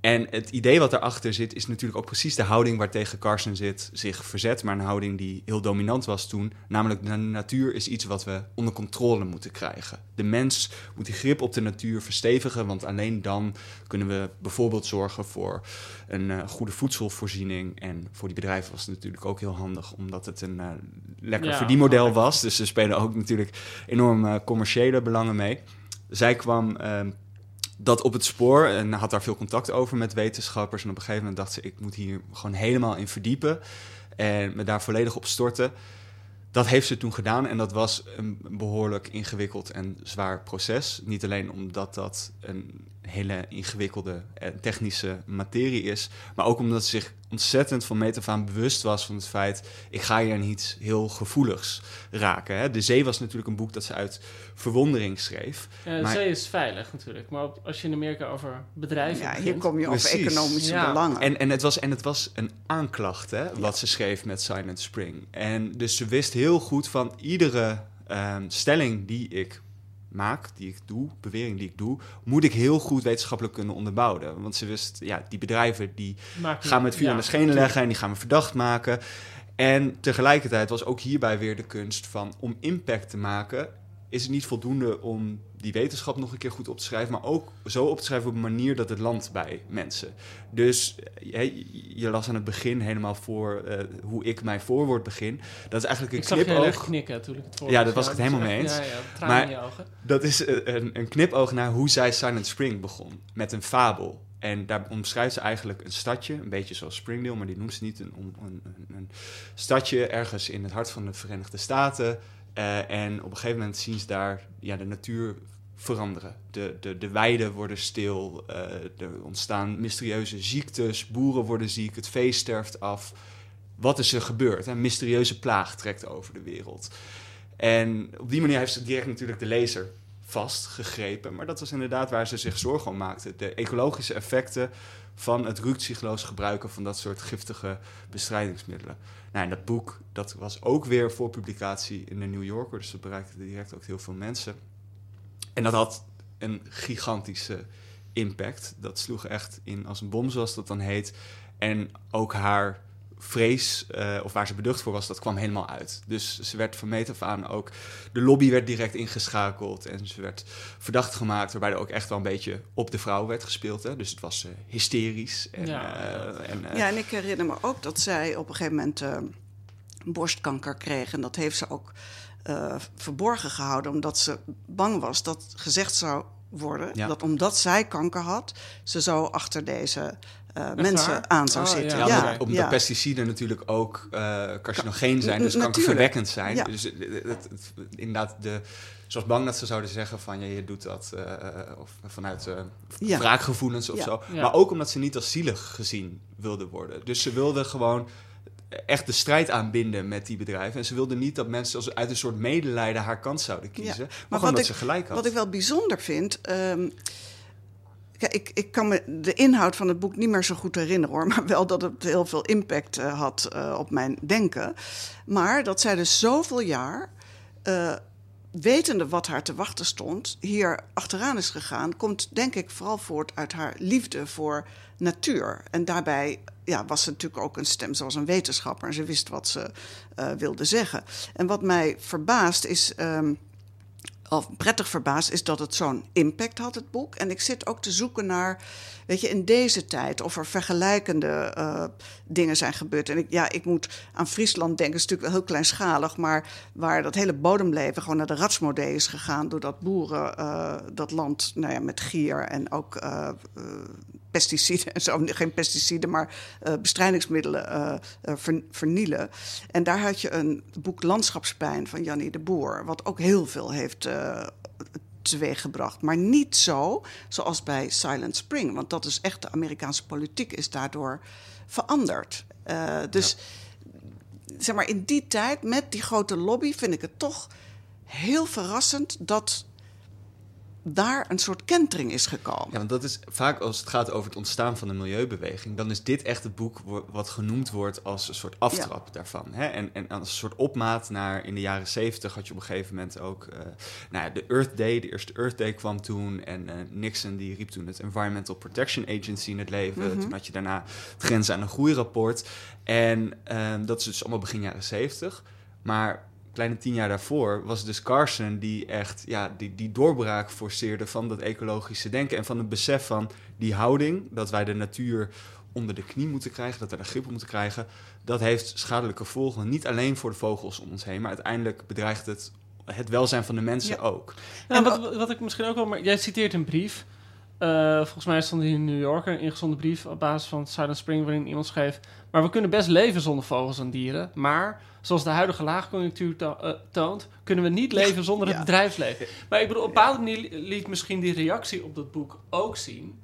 En het idee wat daarachter zit, is natuurlijk ook precies de houding waartegen Carson zit, zich verzet. Maar een houding die heel dominant was toen. Namelijk, de natuur is iets wat we onder controle moeten krijgen. De mens moet die grip op de natuur verstevigen. Want alleen dan kunnen we bijvoorbeeld zorgen voor een uh, goede voedselvoorziening. En voor die bedrijven was het natuurlijk ook heel handig, omdat het een uh, lekker Ja, verdienmodel was. Dus ze spelen ook natuurlijk enorm uh, commerciële belangen mee. Zij kwam ehm, dat op het spoor en had daar veel contact over met wetenschappers. En op een gegeven moment dacht ze, ik moet hier gewoon helemaal in verdiepen en me daar volledig op storten. Dat heeft ze toen gedaan en dat was een behoorlijk ingewikkeld en zwaar proces. Niet alleen omdat dat een hele ingewikkelde en technische materie is, maar ook omdat ze zich ontzettend van meet af aan bewust was van het feit, ik ga hier aan iets heel gevoeligs raken. Hè. De Zee was natuurlijk een boek dat ze uit verwondering schreef. Ja, de maar- zee is veilig natuurlijk, maar als je in Amerika over bedrijven Ja, hier kom je over economische Ja. belangen. En, en, het was, en het was een aanklacht, hè, wat ze schreef met Silent Spring. En dus ze wist heel goed van iedere ehm, stelling die ik maak, die ik doe, bewering die ik doe, moet ik heel goed wetenschappelijk kunnen onderbouwen. Want ze wist, ja, die bedrijven die gaan met vuur ja, aan de schenen leggen en die gaan me verdacht maken. En tegelijkertijd was ook hierbij weer de kunst van om impact te maken, is het niet voldoende om die wetenschap nog een keer goed op te schrijven, maar ook zo op te schrijven op een manier dat het landt bij mensen. Dus hè, je las aan het begin helemaal voor eh, hoe ik mijn voorwoord begin. Dat is eigenlijk een Ik zag je knipoog. knikken toen ik het voor Ja, daar was ik het helemaal mee eens. Ja, Maar- in je ogen. Dat is een, een knipoog naar hoe zij Silent Spring begon. Met een fabel. En daar omschrijft ze eigenlijk een stadje, een beetje zoals Springdale, maar die noemt ze niet. Een, een, een, een stadje ergens in het hart van de Verenigde Staten. Eh, en op een gegeven moment zien ze daar ja, de natuur veranderen. De, de, de weiden worden stil, eh, er ontstaan mysterieuze ziektes, boeren worden ziek, het vee sterft af. Wat is er gebeurd? Een mysterieuze plaag trekt over de wereld. En op die manier heeft ze direct natuurlijk de lezer vastgegrepen. Maar dat was inderdaad waar ze zich zorgen om maakte. De ecologische effecten van het ruksigloos gebruiken van dat soort giftige bestrijdingsmiddelen. Nou, en dat boek dat was ook weer voor publicatie in de New Yorker. Dus dat bereikte direct ook heel veel mensen. En dat had een gigantische impact. Dat sloeg echt in als een bom, zoals dat dan heet. En ook haar vrees, eh, of waar ze beducht voor was, dat kwam helemaal uit. Dus ze werd van meet af aan ook... De lobby werd direct ingeschakeld en ze werd verdacht gemaakt... waarbij er ook echt wel een beetje op de vrouw werd gespeeld. Hè? Dus het was eh, hysterisch. En, Ja. eh, en, eh, Ja, en ik herinner me ook dat zij op een gegeven moment eh, borstkanker kreeg. En dat heeft ze ook eh, verborgen gehouden, omdat ze bang was dat gezegd zou worden Ja. dat omdat zij kanker had, ze zo achter deze eh, mensen waar? aan zou Oh, zitten. ja. Ja, Ja, omdat, pesticiden natuurlijk ook eh carcinogeen zijn, dus kankerverwekkend zijn. Ja. Dus het, het- het- het- inderdaad, de, ze was bang dat ze zouden zeggen van ja, je doet dat eh, of vanuit eh, Ja. wraakgevoelens of Ja. zo. Ja. Maar ook omdat ze niet als zielig gezien wilde worden. Dus ze wilde gewoon echt de strijd aanbinden met die bedrijven. En ze wilde niet dat mensen als uit een soort medelijden haar kant zouden kiezen. Maar, Maar gewoon wat dat ik- ze gelijk had. Wat ik wel bijzonder vind. ehm, Kijk, ik, ik kan me de inhoud van het boek niet meer zo goed herinneren hoor. Maar wel dat het heel veel impact uh, had uh, op mijn denken. Maar dat zij dus zoveel jaar. Uh, wetende wat haar te wachten stond, hier achteraan is gegaan, komt denk ik vooral voort uit haar liefde voor natuur. En daarbij ja, was ze natuurlijk ook een stem zoals een wetenschapper en ze wist wat ze uh, wilde zeggen. En wat mij verbaast is. Um, of prettig verbaasd is dat het zo'n impact had, het boek. En ik zit ook te zoeken naar, weet je, in deze tijd of er vergelijkende uh, dingen zijn gebeurd. En ik, ja, ik moet aan Friesland denken, het is natuurlijk wel heel kleinschalig, maar waar dat hele bodemleven gewoon naar de ratsmodee is gegaan, doordat boeren uh, dat land nou ja, met gier en ook pesticiden en zo, geen pesticiden, maar uh, bestrijdingsmiddelen uh, uh, ver, vernielen. En daar had je een boek Landschapspijn van Jannie de Boer, wat ook heel veel heeft teweeggebracht. Maar niet zo zoals bij Silent Spring, want dat is echt de Amerikaanse politiek is daardoor veranderd. dus ja. zeg maar, in die tijd met die grote lobby vind ik het toch heel verrassend dat daar een soort kentering is gekomen. Ja, want dat is vaak als het gaat over het ontstaan van de milieubeweging, dan is dit echt het boek wat genoemd wordt als een soort aftrap ja. daarvan. Hè? En, en als een soort opmaat naar in de jaren zeventig had je op een gegeven moment ook uh, nou ja, de Earth Day, de eerste Earth Day kwam toen en uh, Nixon die riep toen het Environmental Protection Agency in het leven. Mm -hmm. Toen had je daarna het Grenzen aan een Groeirapport. En uh, dat is dus allemaal begin jaren zeventig. Maar kleine tien jaar daarvoor was dus Carson die echt ja, die, die doorbraak forceerde van dat ecologische denken en van het besef van die houding, dat wij de natuur onder de knie moeten krijgen, dat we de grip op moeten krijgen, dat heeft schadelijke gevolgen. Niet alleen voor de vogels om ons heen, maar uiteindelijk bedreigt het het welzijn van de mensen ja. ook. Nou, wat, wat ik misschien ook wel, maar jij citeert een brief. Uh, volgens mij stond hij in New Yorker, een ingezonden brief op basis van Silent Spring, waarin iemand schreef: Maar we kunnen best leven zonder vogels en dieren. Maar zoals de huidige laagconjunctuur to uh, toont, kunnen we niet leven zonder het ja. bedrijfsleven. Maar ik bedoel, op een bepaalde manier liet misschien die reactie op dat boek ook zien.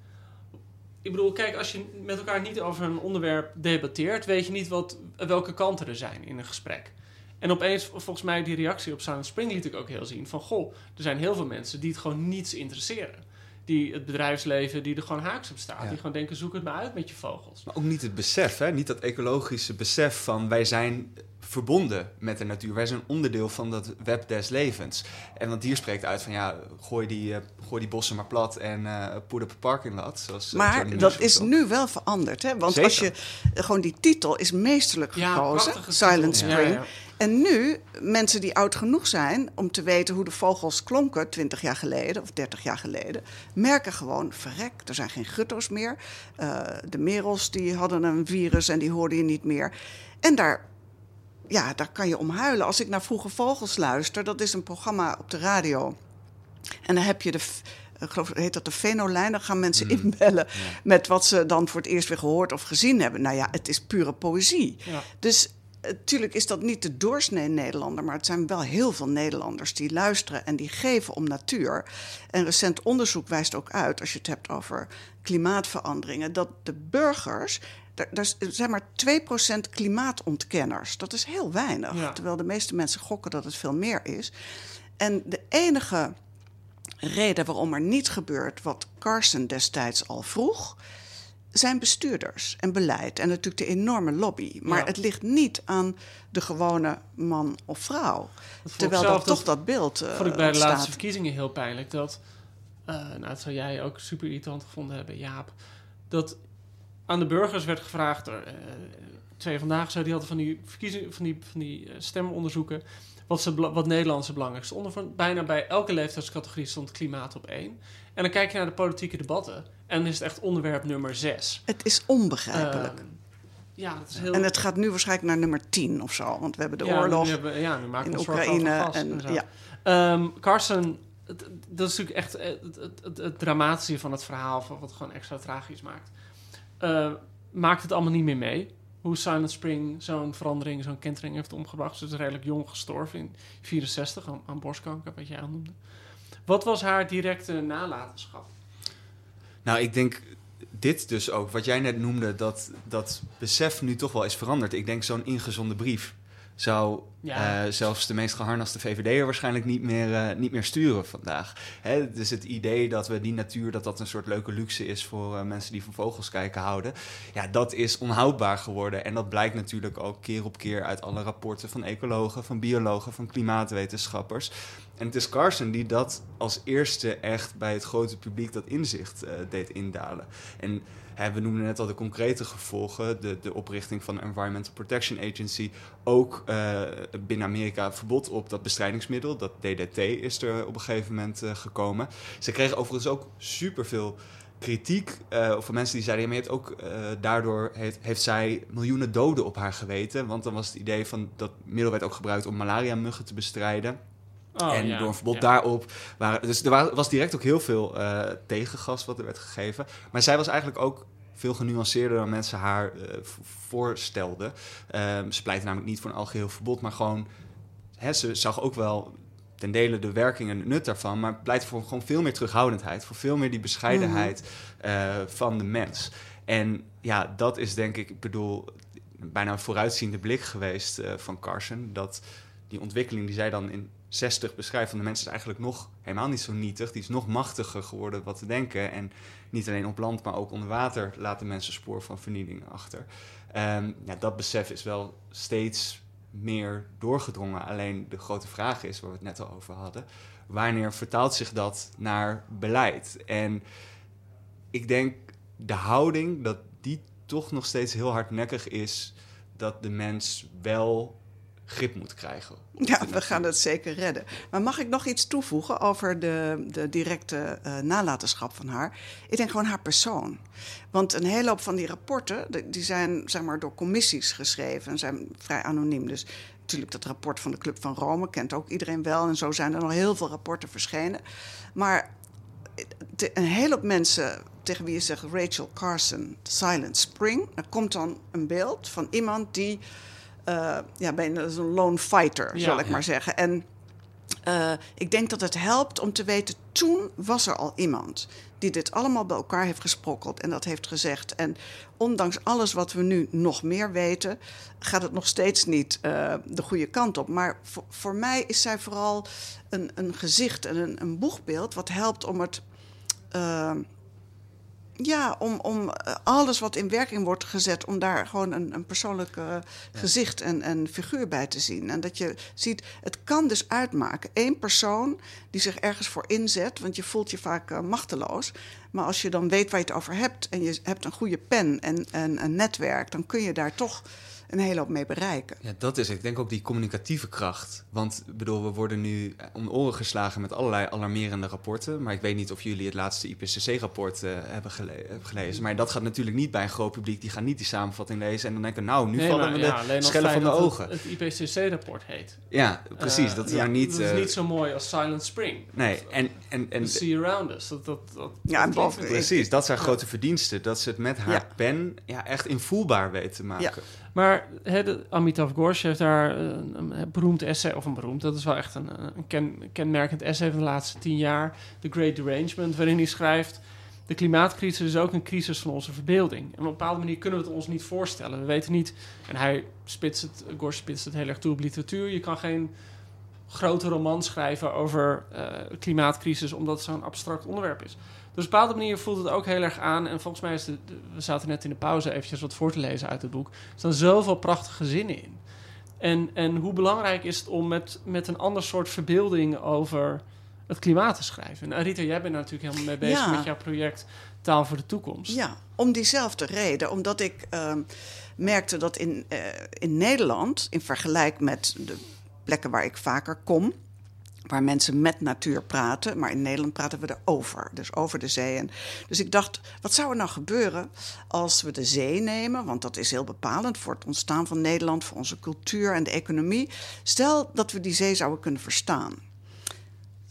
Ik bedoel, kijk, als je met elkaar niet over een onderwerp debatteert, weet je niet wat, welke kanten er zijn in een gesprek. En opeens, volgens mij, die reactie op Silent Spring liet ik ook heel zien. Van, goh, er zijn heel veel mensen die het gewoon niets interesseren die het bedrijfsleven die er gewoon haaks op staat. Ja. Die gewoon denken, zoek het maar uit met je vogels. Maar ook niet het besef, hè? niet dat ecologische besef van wij zijn verbonden met de natuur. Wij zijn onderdeel van dat web des levens. En want hier spreekt uit van ja, gooi die, uh, gooi die bossen maar plat en uh, put up a parking lot. Zoals, maar uh, dat is nu wel veranderd. Hè? Want Zeker. als je gewoon die titel is meesterlijk gekozen, ja, Silent Spring. Ja, en nu, mensen die oud genoeg zijn om te weten hoe de vogels klonken 20 jaar geleden of 30 jaar geleden, merken gewoon: verrek, er zijn geen gutto's meer. Uh, de merels die hadden een virus en die hoorden je niet meer. En daar, ja, daar kan je om huilen. Als ik naar Vroege Vogels luister, dat is een programma op de radio. En dan heb je de ik geloof, heet dat de Venolijn. Dan gaan mensen mm. inbellen ja. met wat ze dan voor het eerst weer gehoord of gezien hebben. Nou ja, het is pure poëzie. Ja. Dus Natuurlijk is dat niet de doorsnee Nederlander, maar het zijn wel heel veel Nederlanders die luisteren en die geven om natuur. En recent onderzoek wijst ook uit, als je het hebt over klimaatveranderingen, dat de burgers. Er, zijn maar 2% klimaatontkenners. Dat is heel weinig. Ja. Terwijl de meeste mensen gokken dat het veel meer is. En de enige reden waarom er niet gebeurt wat Carson destijds al vroeg, zijn bestuurders en beleid en natuurlijk de enorme lobby. Maar ja. het ligt niet aan de gewone man of vrouw. Terwijl dat, toch dat beeld. Uh, vond ik bij de staat. laatste verkiezingen heel pijnlijk. Dat, uh, nou, dat zou jij ook super irritant gevonden hebben, Jaap. Dat aan de burgers werd gevraagd. Uh, twee vandaag zo, die hadden van die, verkiezingen, van die, van die stemonderzoeken. Wat, ze, wat Nederlandse belangrijkste onder. Bijna bij elke leeftijdscategorie stond klimaat op één. En dan kijk je naar de politieke debatten. En dan is het echt onderwerp nummer 6. Het is onbegrijpelijk. Uh, ja, dat is heel... En het gaat nu waarschijnlijk naar nummer 10 of zo. Want we hebben de ja, oorlog nu hebben, ja, nu maken in Oekraïne. En, en, ja. Um, Carson, het, dat is natuurlijk echt het, het, het, dramatische van het verhaal... Wat het gewoon extra tragisch maakt. Uh, maakt het allemaal niet meer mee. Hoe Silent Spring zo'n verandering, zo'n kentering heeft omgebracht. Ze is redelijk jong gestorven in 64 aan, aan borstkanker, wat jij al noemde. Wat was haar directe nalatenschap? Nou, ik denk dit dus ook, wat jij net noemde, dat dat besef nu toch wel is veranderd. Ik denk zo'n ingezonden brief zou Ja. Uh, zelfs de meest geharnaste VVD'er waarschijnlijk niet meer, uh, niet meer sturen vandaag. Hè, dus het idee dat we die natuur, dat dat een soort leuke luxe is voor uh, mensen die van vogels kijken houden. Ja, dat is onhoudbaar geworden. En dat blijkt natuurlijk ook keer op keer uit alle rapporten van ecologen, van biologen, van klimaatwetenschappers. En het is Carson die dat als eerste echt bij het grote publiek dat inzicht deed indalen. En we noemden net al de concrete gevolgen. De, de oprichting van de Environmental Protection Agency. Ook uh, binnen Amerika verbod op dat bestrijdingsmiddel. Dat DDT is er op een gegeven moment uh, gekomen. Ze kregen overigens ook superveel kritiek uh, van mensen die zeiden... Ja, maar je hebt ook, daardoor heeft, heeft zij miljoenen doden op haar geweten. Want dan was het idee van dat middel werd ook gebruikt om malaria-muggen te bestrijden. Oh, en door een verbod daarop waren. Dus er was direct ook heel veel uh, tegengas wat er werd gegeven. Maar zij was eigenlijk ook veel genuanceerder dan mensen haar uh, voorstelden. Um, ze pleitte namelijk niet voor een algeheel verbod, maar gewoon. Hè, ze zag ook wel ten dele de werking en het nut daarvan, maar pleit voor gewoon veel meer terughoudendheid, voor veel meer die bescheidenheid mm. uh, van de mens. En ja, dat is denk ik, ik bedoel, bijna een vooruitziende blik geweest uh, van Carson. Dat die ontwikkeling die zij dan in 60 beschrijft van de mensen is eigenlijk nog helemaal niet zo nietig. Die is nog machtiger geworden wat te denken. En niet alleen op land, maar ook onder water laten mensen spoor van vernieling achter. Um, ja, dat besef is wel steeds meer doorgedrongen. Alleen de grote vraag is, waar we het net al over hadden, wanneer vertaalt zich dat naar beleid? En ik denk de houding dat die toch nog steeds heel hardnekkig is dat de mens wel grip moet krijgen. Ja, we gaan het zeker redden. Maar mag ik nog iets toevoegen over de, de directe uh, nalatenschap van haar? Ik denk gewoon haar persoon. Want een hele hoop van die rapporten, die zijn zeg maar, door commissies geschreven en zijn vrij anoniem. Dus natuurlijk dat rapport van de Club van Rome kent ook iedereen wel. En zo zijn er nog heel veel rapporten verschenen. Maar een hele hoop mensen tegen wie je zegt Rachel Carson, Silent Spring. Er komt dan een beeld van iemand die uh, ja, ben een lone fighter, zal ik maar zeggen. En uh, ik denk dat het helpt om te weten, toen was er al iemand die dit allemaal bij elkaar heeft gesprokkeld en dat heeft gezegd. En ondanks alles wat we nu nog meer weten, gaat het nog steeds niet uh, de goede kant op. Maar voor, voor mij is zij vooral een, een gezicht en een, een boegbeeld wat helpt om het. Ja, om, om eh, alles wat in werking wordt gezet, om daar gewoon een, een persoonlijk uh, gezicht en, en figuur bij te zien. En dat je ziet, het kan dus uitmaken. Eén persoon die zich ergens voor inzet, want je voelt je vaak uh, machteloos. Maar als je dan weet waar je het over hebt en je hebt een goede pen en, en een netwerk, dan kun je daar toch een hele hoop mee bereiken. Ja, dat is Ik denk ook die communicatieve kracht. Want bedoel, we worden nu om de oren geslagen met allerlei alarmerende rapporten. Maar ik weet niet of jullie het laatste IPCC-rapport uh, hebben, gelezen. Maar dat gaat natuurlijk niet bij een groot publiek. Die gaan niet die samenvatting lezen en dan denken, nou, nu vallen we de schellen van de ogen. Het, het IPCC-rapport heet. Ja, precies. Uh, dat is ja, niet... Dat is eh, niet zo mooi als Silent Spring. Nee, en... en, en see around us. Dat, dat, dat, ja, boven, precies. Dat zijn grote verdiensten. Dat ze het met haar pen ja, echt invoelbaar weten te maken. Maar he, Amitav Ghosh heeft daar een, beroemd essay, of een beroemd, dat is wel echt een, een ken, kenmerkend essay van de laatste tien jaar, The Great Derangement, waarin hij schrijft, de klimaatcrisis is ook een crisis van onze verbeelding. En op een bepaalde manier kunnen we het ons niet voorstellen. We weten niet, en hij spitst het, Ghosh spitst het heel erg toe op literatuur, je kan geen grote roman schrijven over uh, klimaatcrisis, omdat het zo'n abstract onderwerp is. Dus op een bepaalde manier voelt het ook heel erg aan. En volgens mij is de, we zaten net in de pauze eventjes wat voor te lezen uit het boek. Er staan zoveel prachtige zinnen in. En, en hoe belangrijk is het om met, met een ander soort verbeelding over het klimaat te schrijven. En Rita, jij bent natuurlijk helemaal mee bezig met jouw project Taal voor de Toekomst. Ja, om diezelfde reden. Omdat ik uh, merkte dat in, uh, in Nederland, in vergelijking met de plekken waar ik vaker kom, waar mensen met natuur praten. Maar in Nederland praten we erover, dus over de zee. En dus ik dacht, wat zou er nou gebeuren als we de zee nemen? Want dat is heel bepalend voor het ontstaan van Nederland, voor onze cultuur en de economie. Stel dat we die zee zouden kunnen verstaan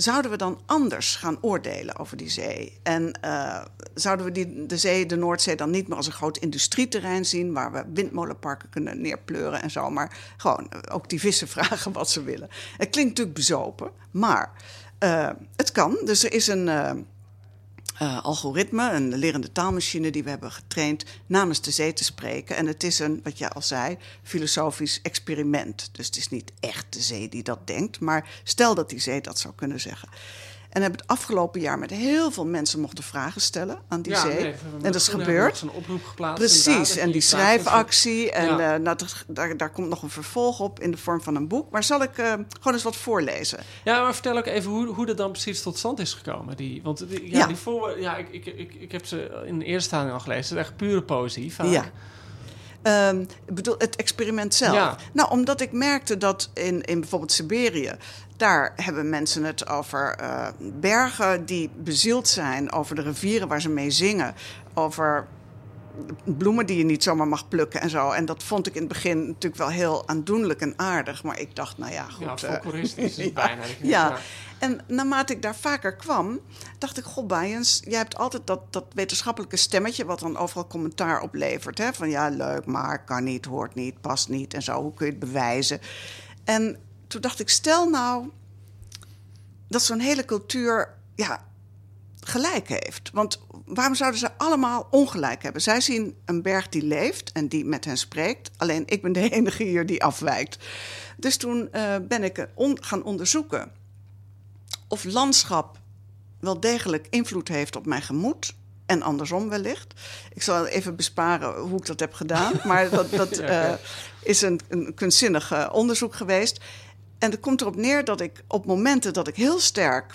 zouden we dan anders gaan oordelen over die zee? En uh, zouden we die, de zee, de Noordzee, dan niet meer als een groot industrieterrein zien... waar we windmolenparken kunnen neerpleuren en zo... maar gewoon eh, ook die vissen vragen wat ze willen. Het klinkt natuurlijk bezopen, maar uh, het kan. Dus er is een... uh, algoritme, een lerende taalmachine die we hebben getraind namens de zee te spreken. En het is een, wat jij al zei, filosofisch experiment. Dus het is niet echt de zee die dat denkt, maar stel dat die zee dat zou kunnen zeggen. En hebben het afgelopen jaar met heel veel mensen mochten vragen stellen aan die zee. en dat is gebeurd. Een oproep geplaatst. Precies, en die schrijfactie. En ja. uh, nou, daar, daar komt nog een vervolg op in de vorm van een boek. Maar zal ik uh, gewoon eens wat voorlezen? Ja, maar vertel ook even hoe, hoe dat dan precies tot stand is gekomen. Die, want die, ja, ja. Die voor, ja ik, ik, ik, ik heb ze in de eerste stelling al gelezen. Het is echt pure poëzie vaak. Ja. Um, ik bedoel, het experiment zelf. Ja. Nou, omdat ik merkte dat in, in bijvoorbeeld Siberië... daar hebben mensen het over uh, bergen die bezield zijn... over de rivieren waar ze mee zingen... over bloemen die je niet zomaar mag plukken en zo. En dat vond ik in het begin natuurlijk wel heel aandoenlijk en aardig. Maar ik dacht, nou ja, goed. Ja, folkloristisch is het bijna. ja. ja. En naarmate ik daar vaker kwam, dacht ik, goh, Bayens, jij hebt altijd dat, dat wetenschappelijke stemmetje... wat dan overal commentaar oplevert. Hè? Van ja, leuk, maar kan niet, hoort niet, past niet en zo. Hoe kun je het bewijzen? En toen dacht ik, stel nou dat zo'n hele cultuur... Ja, gelijk heeft. Want waarom zouden ze allemaal ongelijk hebben? Zij zien een berg die leeft en die met hen spreekt. Alleen ik ben de enige hier die afwijkt. Dus toen uh, ben ik on gaan onderzoeken of landschap wel degelijk invloed heeft op mijn gemoed. En andersom wellicht. Ik zal even besparen hoe ik dat heb gedaan. Maar dat, dat uh, is een, een kunstzinnig uh, onderzoek geweest. En het komt erop neer dat ik op momenten dat ik heel sterk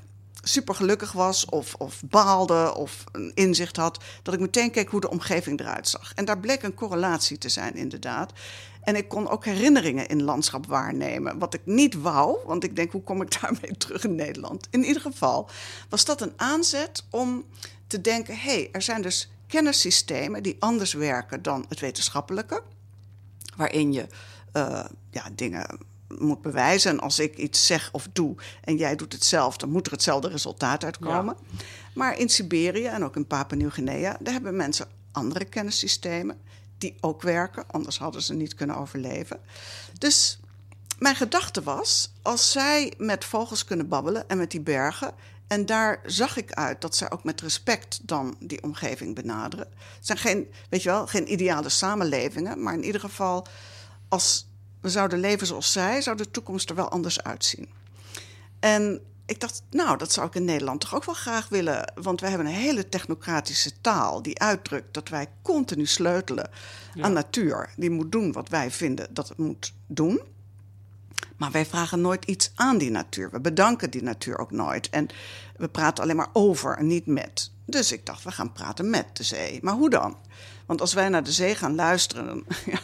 super gelukkig was of, of baalde of een inzicht had, dat ik meteen keek hoe de omgeving eruit zag. En daar bleek een correlatie te zijn, inderdaad. En ik kon ook herinneringen in landschap waarnemen. Wat ik niet wou, want ik denk, hoe kom ik daarmee terug in Nederland? In ieder geval was dat een aanzet om te denken: hé, hey, er zijn dus kennissystemen die anders werken dan het wetenschappelijke, waarin je uh, ja, dingen moet bewijzen. En als ik iets zeg of doe en jij doet het zelf, dan moet er hetzelfde resultaat uitkomen. Ja. Maar in Siberië en ook in Papua Nieuw-Guinea, daar hebben mensen andere kennissystemen die ook werken, anders hadden ze niet kunnen overleven. Dus mijn gedachte was, als zij met vogels kunnen babbelen en met die bergen, en daar zag ik uit dat zij ook met respect dan die omgeving benaderen. Het zijn geen, weet je wel, geen ideale samenlevingen, maar in ieder geval als we zouden leven zoals zij, zou de toekomst er wel anders uitzien. En ik dacht, nou, dat zou ik in Nederland toch ook wel graag willen. Want wij hebben een hele technocratische taal die uitdrukt dat wij continu sleutelen ja. aan natuur. Die moet doen wat wij vinden dat het moet doen. Maar wij vragen nooit iets aan die natuur. We bedanken die natuur ook nooit. En we praten alleen maar over en niet met. Dus ik dacht, we gaan praten met de zee. Maar hoe dan? Want als wij naar de zee gaan luisteren, dan, ja,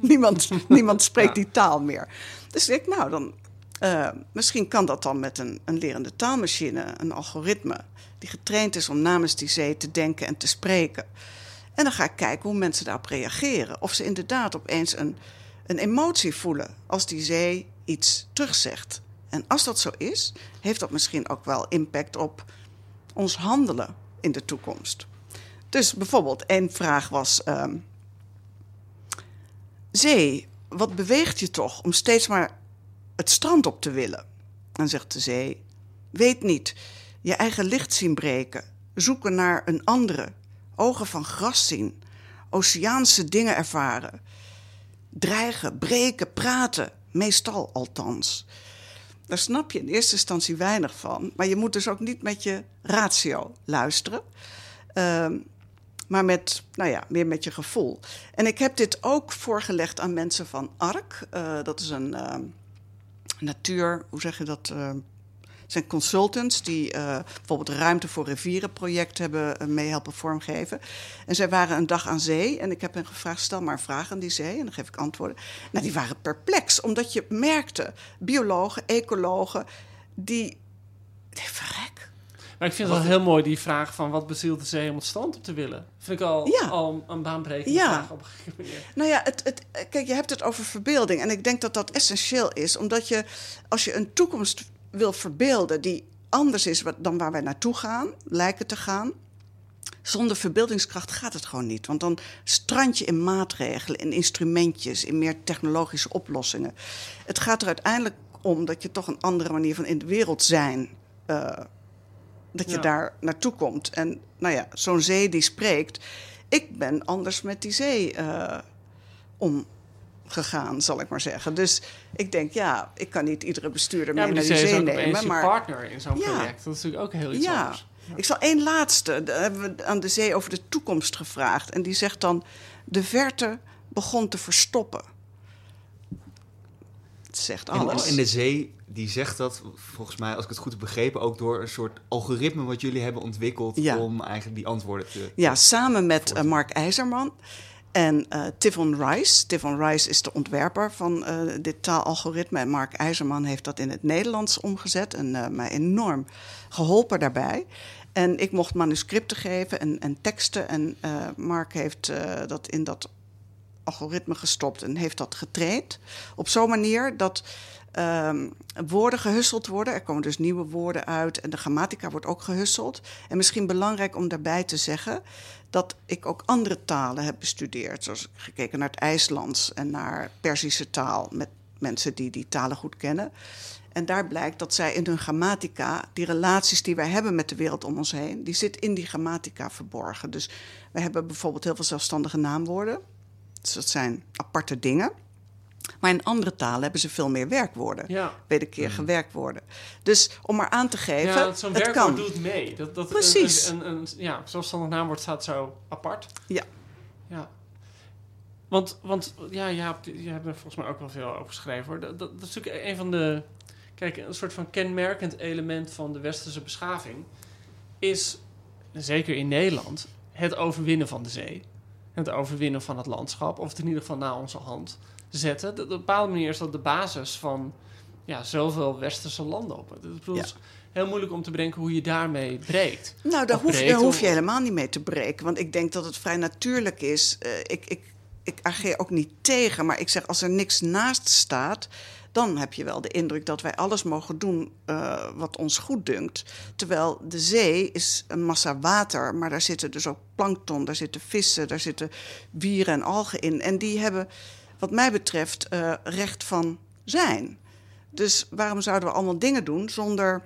niemand, niemand spreekt die taal meer. Dus ik, nou, dan, uh, misschien kan dat dan met een, een lerende taalmachine, een algoritme, die getraind is om namens die zee te denken en te spreken. En dan ga ik kijken hoe mensen daarop reageren. Of ze inderdaad opeens een, een emotie voelen als die zee iets terugzegt. En als dat zo is, heeft dat misschien ook wel impact op ons handelen in de toekomst. Dus bijvoorbeeld, één vraag was: um, Zee, wat beweegt je toch om steeds maar het strand op te willen? Dan zegt de zee: Weet niet, je eigen licht zien breken, zoeken naar een andere, ogen van gras zien, oceaanse dingen ervaren, dreigen, breken, praten, meestal althans. Daar snap je in eerste instantie weinig van, maar je moet dus ook niet met je ratio luisteren. Uh, maar met, nou ja, meer met je gevoel. En ik heb dit ook voorgelegd aan mensen van ARK. Uh, dat is een uh, natuur, hoe zeg je dat? Uh, zijn consultants die uh, bijvoorbeeld Ruimte voor Rivieren project hebben uh, mee helpen vormgeven. En zij waren een dag aan zee en ik heb hen gevraagd: stel maar een vraag aan die zee en dan geef ik antwoorden. Nou, die waren perplex, omdat je merkte, biologen, ecologen, die. Verrek, maar ik vind het wel heel mooi die vraag van wat bezielt de zee om het strand op te willen. Vind ik al, ja. al een baanbrekende ja. vraag op een gegeven manier. Nou ja, het, het, kijk, je hebt het over verbeelding. En ik denk dat dat essentieel is. Omdat je, als je een toekomst wil verbeelden die anders is dan waar wij naartoe gaan, lijken te gaan. Zonder verbeeldingskracht gaat het gewoon niet. Want dan strand je in maatregelen, in instrumentjes, in meer technologische oplossingen. Het gaat er uiteindelijk om dat je toch een andere manier van in de wereld zijn uh, dat je Ja. daar naartoe komt. En nou ja, zo'n zee die spreekt. Ik ben anders met die zee eh, omgegaan, zal ik maar zeggen. Dus ik denk, ja, ik kan niet iedere bestuurder Ja, mee naar die zee nemen. je Maar partner in zo'n Ja. project. Dat is natuurlijk ook heel iets ja, anders. ik zal één laatste. Daar hebben we aan de zee over de toekomst gevraagd. En die zegt dan: De verte begon te verstoppen. Het zegt alles. en de zee, die zegt dat, volgens mij, als ik het goed heb begrepen, ook door een soort algoritme wat jullie hebben ontwikkeld Ja. om eigenlijk die antwoorden te. Ja, samen met eh, Mark IJzerman en eh Tivon Rice. Tivon Rice is de ontwerper van eh, dit taalalgoritme. En Mark IJzerman heeft dat in het Nederlands omgezet en mij enorm geholpen daarbij. En ik mocht manuscripten geven en, en teksten. En Mark heeft dat in dat algoritme gestopt en heeft dat getraind. Op zo'n manier dat ehm, woorden gehusseld worden. Er komen dus nieuwe woorden uit en de grammatica wordt ook gehusseld. En misschien belangrijk om daarbij te zeggen dat ik ook andere talen heb bestudeerd. Zoals gekeken naar het IJslands en naar Perzische taal met mensen die die talen goed kennen. En daar blijkt dat zij in hun grammatica, die relaties die wij hebben met de wereld om ons heen, die zit in die grammatica verborgen. Dus we hebben bijvoorbeeld heel veel zelfstandige naamwoorden. Dus dat zijn aparte dingen. Maar in andere talen hebben ze veel meer werkwoorden. Ja. Wederkerige werkwoorden. Dus om maar aan te geven, Ja, zo'n werkwoord kan. doet mee. Dat, dat, Precies. Een, een, een, ja, zelfstandig naamwoord staat zo apart. Ja. Ja. Want, want ja, Jaap, je hebt er volgens mij ook wel veel over geschreven. Hoor. Dat, dat, dat is natuurlijk een van de... Kijk, een soort van kenmerkend element van de westerse beschaving... is, zeker in Nederland, het overwinnen van de zee. Het overwinnen van het landschap. Of het in ieder geval naar onze hand zetten. Dat- Op een bepaalde manier is dat de basis van ja, zoveel westerse landen op. Bedoel, Ja. Het is heel moeilijk om te bedenken hoe je daarmee breekt. Nou, daar hoef, daar hoef je of- helemaal niet mee te breken. Want ik denk dat het vrij natuurlijk is. Eh, ik, ik, ik ageer ook niet tegen, maar ik zeg als er niks naast staat. dan heb je wel de indruk dat wij alles mogen doen eh, wat ons goed dunkt. Terwijl de zee is een massa water, maar daar zitten dus ook plankton, daar zitten vissen, daar zitten wieren en algen in. En die hebben, wat mij betreft, eh, recht van zijn. Dus waarom zouden we allemaal dingen doen zonder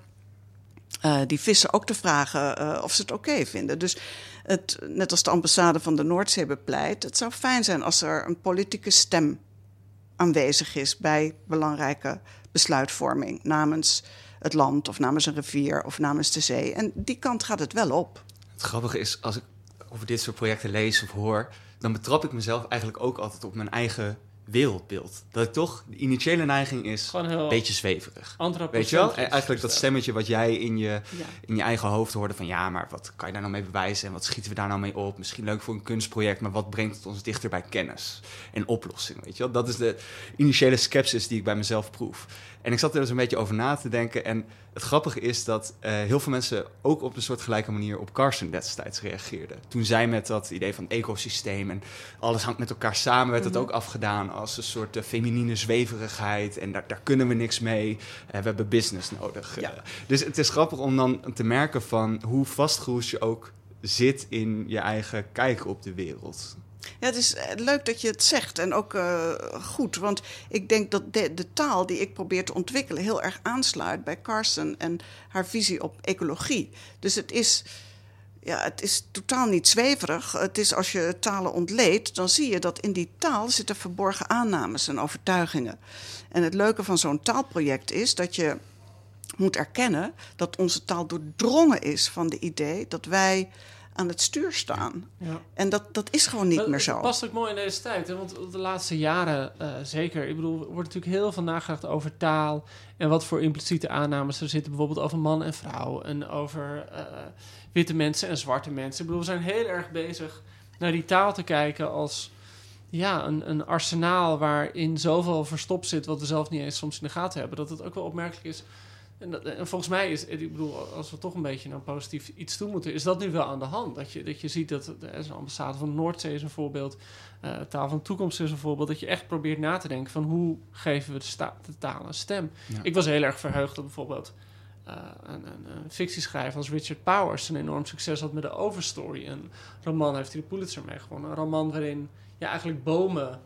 eh, die vissen ook te vragen eh, of ze het oké vinden. Dus het, net als de ambassade van de Noordzee bepleit, het zou fijn zijn als er een politieke stem aanwezig is bij belangrijke besluitvorming namens het land of namens een rivier of namens de zee. En die kant gaat het wel op. Het grappige is, als ik over dit soort projecten lees of hoor, dan betrap ik mezelf eigenlijk ook altijd op mijn eigen wereldbeeld. Dat ik toch, de initiële neiging is een beetje zweverig. Weet je wel? En eigenlijk dat stemmetje wat jij in je, Ja. in je eigen hoofd hoorde van... ja, maar wat kan je daar nou mee bewijzen en wat schieten we daar nou mee op? Misschien leuk voor een kunstproject, maar wat brengt het ons dichter bij kennis en oplossing? Weet je wel? Dat is de initiële scepsis die ik bij mezelf proef. En ik zat er dus een beetje over na te denken. En het grappige is dat eh, heel veel mensen ook op een soort gelijke manier op Carson destijds reageerden. Toen zij met dat idee van ecosysteem en alles hangt met elkaar samen, werd het ook afgedaan als een soort eh, feminine zweverigheid. En daar, daar kunnen we niks mee. Eh, we hebben business nodig. Ja. Dus het is grappig om dan te merken van hoe vastgeroest je ook zit in je eigen kijk op de wereld. Ja, het is eh, leuk dat je het zegt en ook eh, goed. Want ik denk dat de, taal die ik probeer te ontwikkelen heel erg aansluit bij Carson en haar visie op ecologie. Dus het is, ja, het is totaal niet zweverig. Het is als je talen ontleedt, dan zie je dat in die taal zitten verborgen aannames en overtuigingen. En het leuke van zo'n taalproject is dat je moet erkennen dat onze taal doordrongen is van de idee dat wij aan het stuur staan. Ja. En dat, dat is gewoon niet Dat- meer dat zo. past ook mooi in deze tijd. Hè? Want de laatste jaren eh, zeker. Ik bedoel, er wordt natuurlijk heel veel nagedacht over taal. En wat voor impliciete aannames er zitten. Bijvoorbeeld over man en vrouw. En over eh, witte mensen en zwarte mensen. Ik bedoel, we zijn heel erg bezig naar die taal te kijken als... Ja, een, een arsenaal waarin zoveel verstopt zit... wat we zelf niet eens soms in de gaten hebben. Dat het ook wel opmerkelijk is... En, dat- en volgens mij is, ik bedoel, als we toch een beetje naar positief iets toe moeten, is dat nu wel aan de hand. Dat je, dat je ziet dat is een ambassade van de Noordzee is een voorbeeld, eh, taal van de toekomst is een voorbeeld, dat je echt probeert na te denken van hoe geven we de, sta- de taal een stem. Ja. Ik was heel erg verheugd dat bijvoorbeeld eh, een, een, een fictieschrijver als Richard Powers een enorm succes had met de Overstory. Een roman heeft hij de Pulitzer mee gewonnen. Een roman waarin je eigenlijk bomen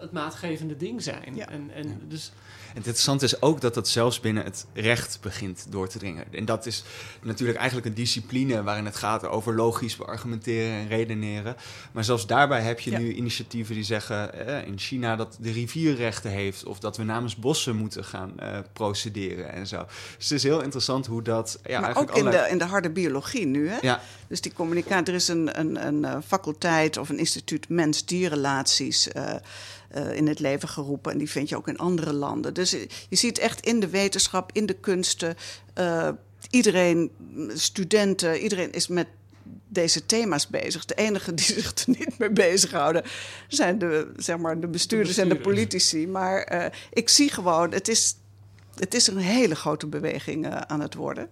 het maatgevende ding zijn. Ja. En, en dus het interessante is ook dat dat zelfs binnen het recht begint door te dringen. En dat is natuurlijk eigenlijk een discipline waarin het gaat over logisch beargumenteren en redeneren. Maar zelfs daarbij heb je Ja. nu initiatieven die zeggen eh, in China dat de rivier rechten heeft of dat we namens bossen moeten gaan eh, procederen en zo. Dus het is heel interessant hoe dat. Ja, maar ook in allerlei- de, in de harde biologie nu. Hè? Ja, Dus die communicatie, er is een, een, een eh, faculteit of een instituut mens-dierrelaties eh, eh, in het leven geroepen. En die vind je ook in andere landen. Dus eh, je ziet echt in de wetenschap, in de kunsten, eh, iedereen, studenten, iedereen is met deze thema's bezig. De enigen die zich er niet mee bezighouden zijn de, zeg maar, de bestuurders en de politici. Maar ik zie gewoon, het is, het is een hele grote beweging aan het worden.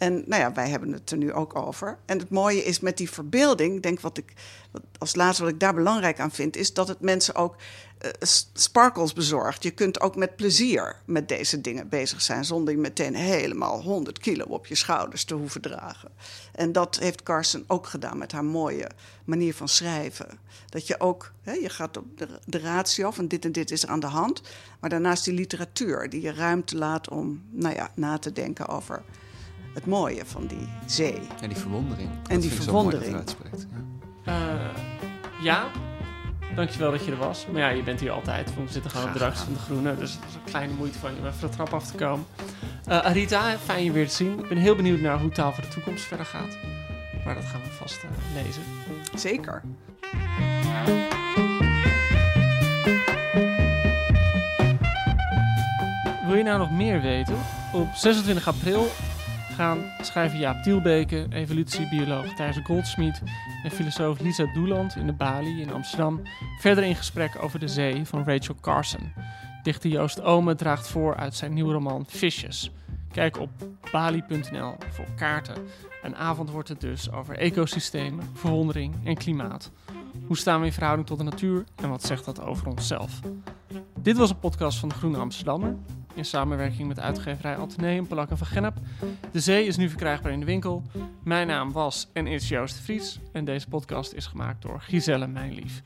En nou ja, wij hebben het er nu ook over. En het mooie is met die verbeelding, denk wat ik als laatste wat ik daar belangrijk aan vind, is dat het mensen ook eh, s- sparkles bezorgt. Je kunt ook met plezier met deze dingen bezig zijn, zonder je meteen helemaal 100 kilo op je schouders te hoeven dragen. En dat heeft Carson ook gedaan met haar mooie manier van schrijven. Dat je ook, hè, je gaat op de, de ratio van dit en dit is aan de hand, maar daarnaast die literatuur die je ruimte laat om, nou ja, na te denken over het mooie van die zee. en die verwondering. En Dat die dat verwondering. uitspreekt, ja. Eh, ja, dankjewel dat je er was. Maar ja, je bent hier altijd. want We zitten gewoon op de raks van de groene. Dus het is een kleine moeite van je om even de trap af te komen. Eh, Arita, fijn je weer te zien. Ik ben heel benieuwd naar hoe Taal voor de Toekomst verder gaat. Maar dat gaan we vast eh, lezen. Zeker. Wil je nou nog meer weten? Op 26 april gaan schrijver Jaap Tielbeke, evolutiebioloog Thijs Goldsmith en filosoof Lisa Doeland in de Bali in Amsterdam verder in gesprek over de zee van Rachel Carson. Dichter Joost Ome draagt voor uit zijn nieuwe roman Fishes. Kijk op bali.nl voor kaarten. Een avond wordt het dus over ecosystemen, verwondering en klimaat. Hoe staan we in verhouding tot de natuur en wat zegt dat over onszelf? Dit was een podcast van de Groene Amsterdammer. In samenwerking met uitgeverij Atheneum, Polak en van Gennep. De zee is nu verkrijgbaar in de winkel. Mijn naam was en is Joost Vries. En deze podcast is gemaakt door Giselle Mijnlief.